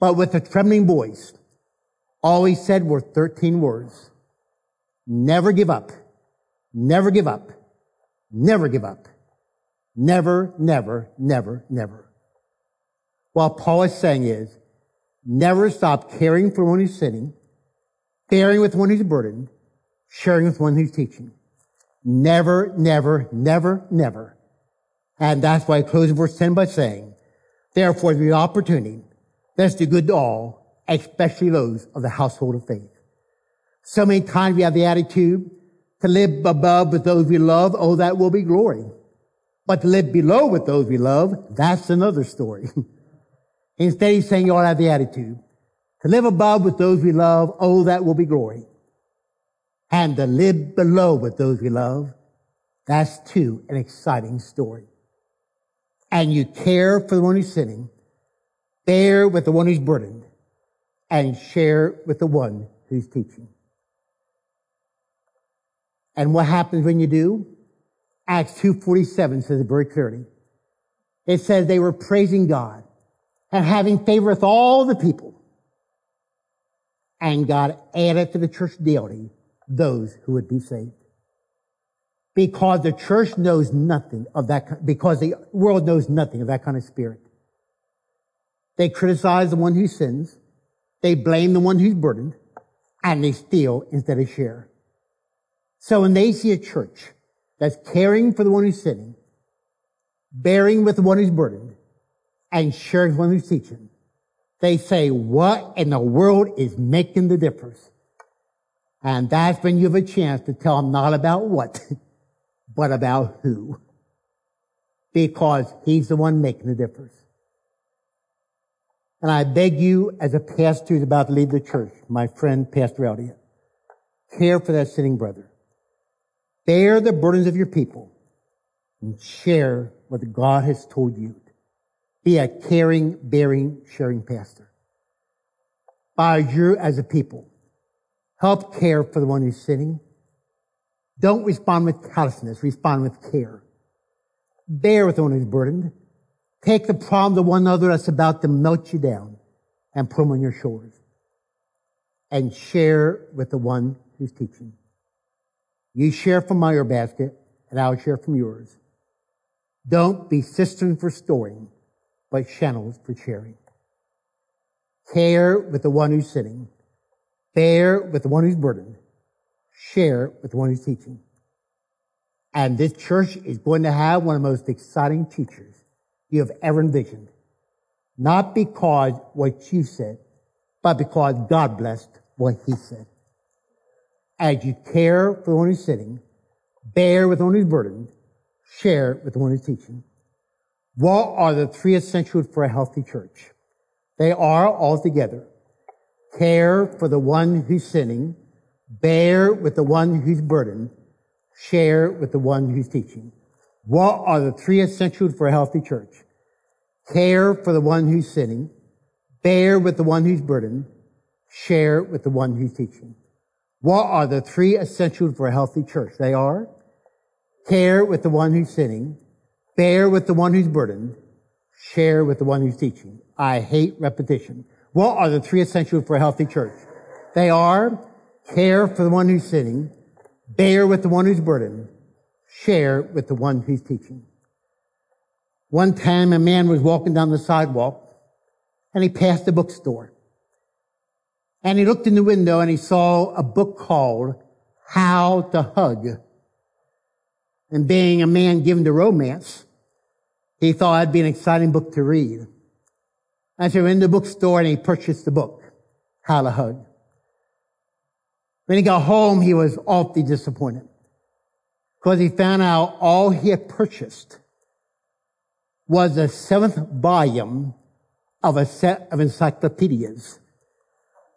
But with a trembling voice, all he said were 13 words. Never give up. Never give up. Never give up. Never, never, never, never. What Paul is saying is, never stop caring for one who's sinning, bearing with one who's burdened, sharing with one who's teaching. Never, never, never, never. And that's why I close verse 10 by saying, therefore the opportunity, let's do good to all, especially those of the household of faith. So many times we have the attitude to live above with those we love, oh, that will be glory. But to live below with those we love, that's another story. Instead, he's saying you ought to have the attitude to live above with those we love, oh, that will be glory and to live below with those we love, that's too an exciting story. And you care for the one who's sinning, bear with the one who's burdened, and share with the one who's teaching. And what happens when you do? Acts 2.47 says it very clearly. It says they were praising God and having favor with all the people. And God added to the church daily those who would be saved. Because the church knows nothing of that, because the world knows nothing of that kind of spirit. They criticize the one who sins. They blame the one who's burdened and they steal instead of share. So when they see a church that's caring for the one who's sinning, bearing with the one who's burdened, and sharing with the one who's teaching, they say, what in the world is making the difference? And that's when you have a chance to tell them not about what, but about who. Because he's the one making the difference. And I beg you, as a pastor who's about to leave the church, my friend, Pastor Elliott, care for that sitting brother. Bear the burdens of your people and share what God has told you. Be a caring, bearing, sharing pastor. By you as a people, help care for the one who's sinning. Don't respond with callousness, respond with care. Bear with the one who's burdened. Take the problem to one another that's about to melt you down and put them on your shoulders. And share with the one who's teaching. You share from my basket and I'll share from yours. Don't be cisterns for storing, but channels for sharing. Care with the one who's sitting. Bear with the one who's burdened. Share with the one who's teaching. And this church is going to have one of the most exciting teachers you have ever envisioned. Not because what you said, but because God blessed what he said. As you care for the one who's sitting, bear with the one who's burdened, share with the one who's teaching. What are the three essentials for a healthy church? They are all together. care for the one who's sinning, bear with the one who's burdened, share with the one who's teaching. What are the three essentials for a healthy church? Care for the one who's sinning, bear with the one who's burdened, share with the one who's teaching. What are the three essentials for a healthy church? They are care with the one who's sinning, bear with the one who's burdened, share with the one who's teaching. I hate repetition. What are the three essentials for a healthy church? They are care for the one who's sinning, bear with the one who's burdened, share with the one who's teaching. One time a man was walking down the sidewalk and he passed a bookstore. And he looked in the window and he saw a book called How to Hug. And being a man given to romance, he thought it'd be an exciting book to read. And so he went in the bookstore and he purchased the book, How to Hug. When he got home, he was awfully disappointed because he found out all he had purchased was the seventh volume of a set of encyclopedias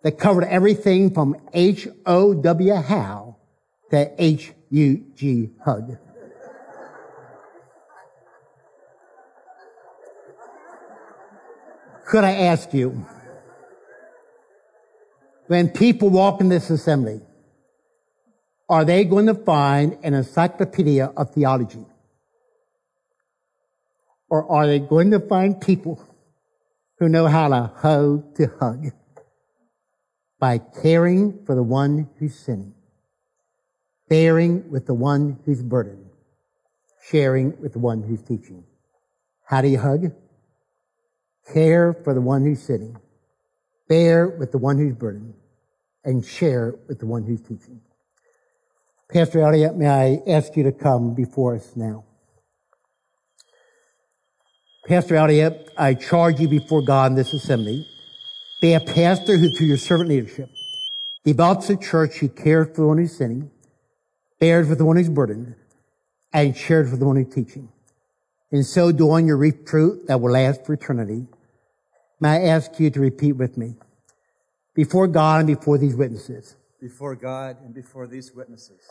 that covered everything from H-O-W How to H-U-G Hug. Could I ask you, when people walk in this assembly, are they going to find an encyclopedia of theology? Or are they going to find people who know how to hug to hug by caring for the one who's sinning, bearing with the one who's burdened, sharing with the one who's teaching? How do you hug? Care for the one who's sitting, bear with the one who's burdened, and share with the one who's teaching. Pastor Elliott, may I ask you to come before us now? Pastor Elliott, I charge you before God in this assembly. Be a pastor who, through your servant leadership, develops a church who cares for the one who's sinning, bears with the one who's burdened, and shares with the one who's teaching. In so doing, you reap fruit that will last for eternity. May I ask you to repeat with me? Before God and before these witnesses, before God and before these witnesses,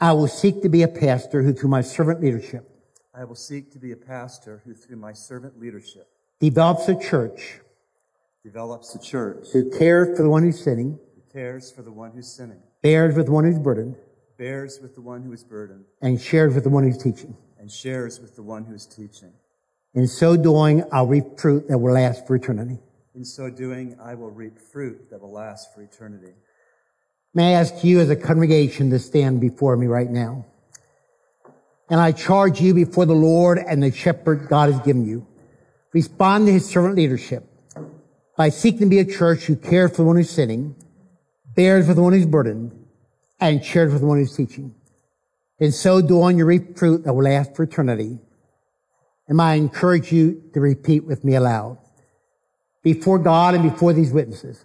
I will seek to be a pastor who, through my servant leadership, I will seek to be a pastor who, through my servant leadership, develops a church develops a church who cares for the one who's sinning, who cares for the one who's sinning, bears with the one who's burdened, bears with the one who is burdened, and shares with the one who's teaching. and shares with the one who is teaching. In so doing, I'll reap fruit that will last for eternity. In so doing, I will reap fruit that will last for eternity. May I ask you as a congregation to stand before me right now? And I charge you before the Lord and the shepherd God has given you. Respond to his servant leadership by seeking to be a church who cares for the one who's sinning, bears with the one who's burdened, and shares with the one who's teaching. And so doing, you reap fruit that will last for eternity. And I encourage you to repeat with me aloud. Before God and before these witnesses,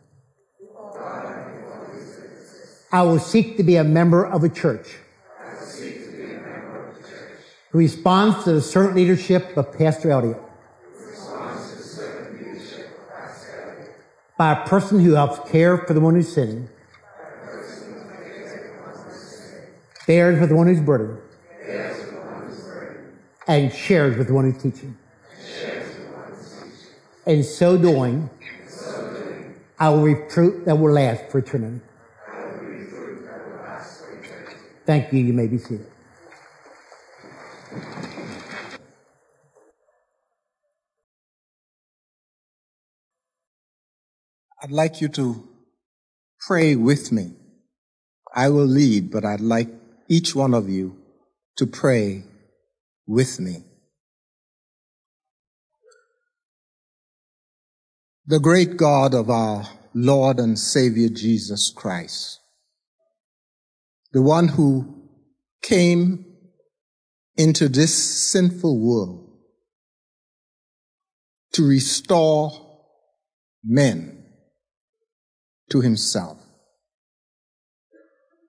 I will seek to be a member of a church who responds to the servant leadership of Pastor Elliott. By a person who helps care for the one who's sinning, bears with the one who's burdened, and shares with the one who's teaching. In so doing, I will fruit that will last for eternity. Thank you. You may be seated. I'd like you to pray with me. I will lead, but I'd like each one of you to pray with me. The great God of our Lord and Savior Jesus Christ, the one who came into this sinful world to restore men to himself.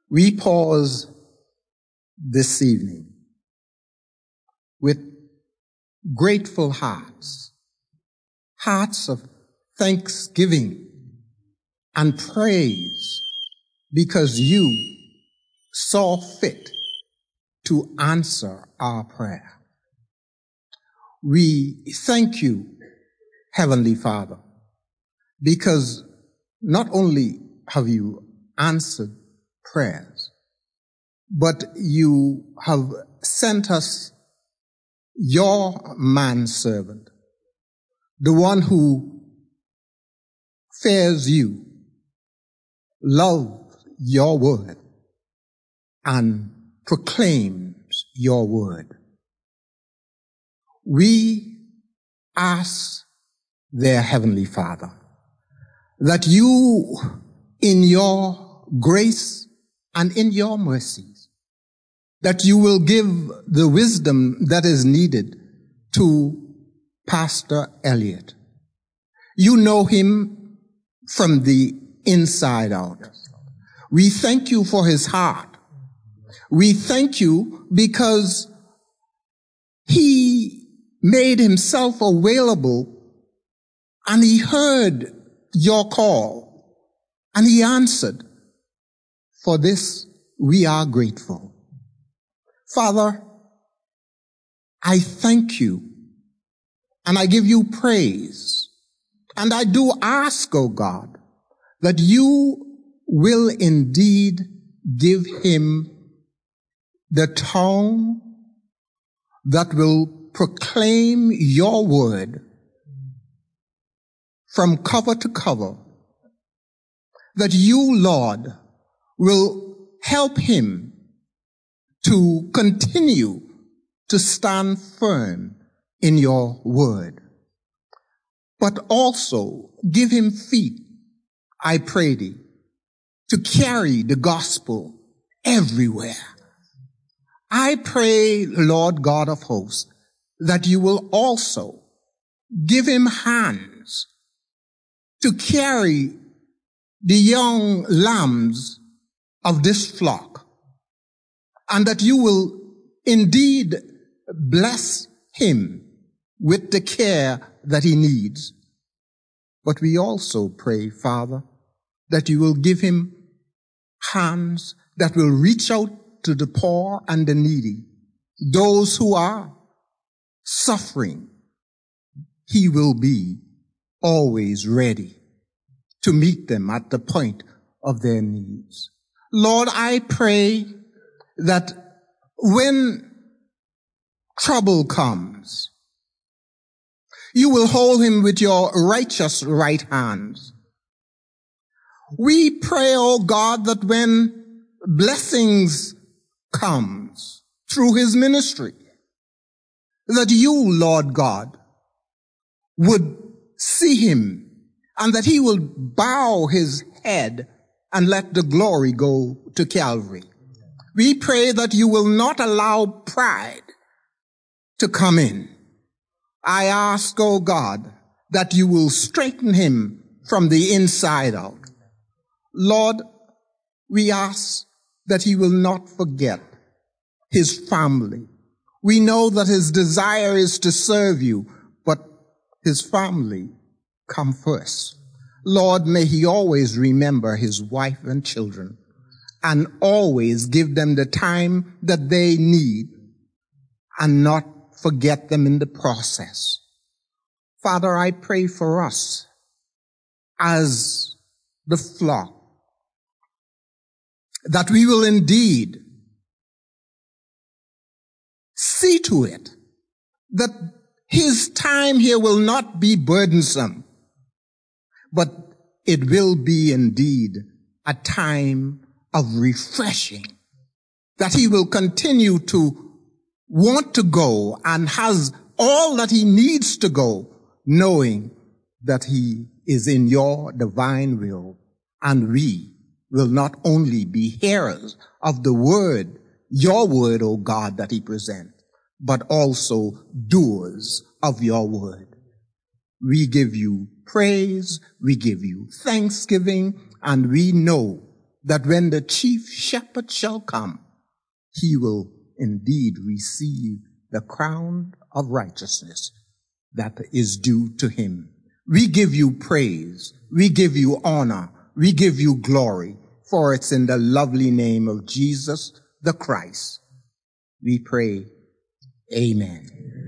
We pause this evening with grateful hearts, hearts of thanksgiving and praise because you saw fit to answer our prayer. We thank you, Heavenly Father, because not only have you answered prayers, but you have sent us your manservant, the one who fears you, loves your word, and proclaims your word. We ask their heavenly Father that you, in your grace and in your mercies, that you will give the wisdom that is needed to Pastor Elliott. You know him from the inside out. We thank you for his heart. We thank you because he made himself available and he heard your call and he answered. For this we are grateful. Father, I thank you and I give you praise. And I do ask, O oh God, that you will indeed give him the tongue that will proclaim your word from cover to cover. That you, Lord, will help him to continue to stand firm in your word. But also give him feet, I pray thee, to carry the gospel everywhere. I pray, Lord God of hosts, that you will also give him hands to carry the young lambs of this flock and that you will indeed bless him with the care that he needs. But we also pray, Father, that you will give him hands that will reach out to the poor and the needy, those who are suffering. He will be always ready to meet them at the point of their needs. Lord, I pray that when trouble comes, you will hold him with your righteous right hands. We pray, oh God, that when blessings comes through his ministry, that you, Lord God, would see him and that he will bow his head and let the glory go to Calvary. We pray that you will not allow pride to come in. I ask, oh God, that you will straighten him from the inside out. Lord, we ask that he will not forget his family. We know that his desire is to serve you, but his family come first. Lord, may he always remember his wife and children and always give them the time that they need and not forget them in the process. Father, I pray for us as the flock that we will indeed see to it that his time here will not be burdensome, but it will be indeed a time of refreshing, that he will continue to want to go and has all that he needs to go, knowing that he is in your divine will, and we will not only be hearers of the word, your word, O God, that he presents, but also doers of your word. We give you praise, we give you thanksgiving, and we know that when the chief shepherd shall come, he will indeed receive the crown of righteousness that is due to him. We give you praise. We give you honor. We give you glory for it's in the lovely name of Jesus the Christ. We pray. Amen.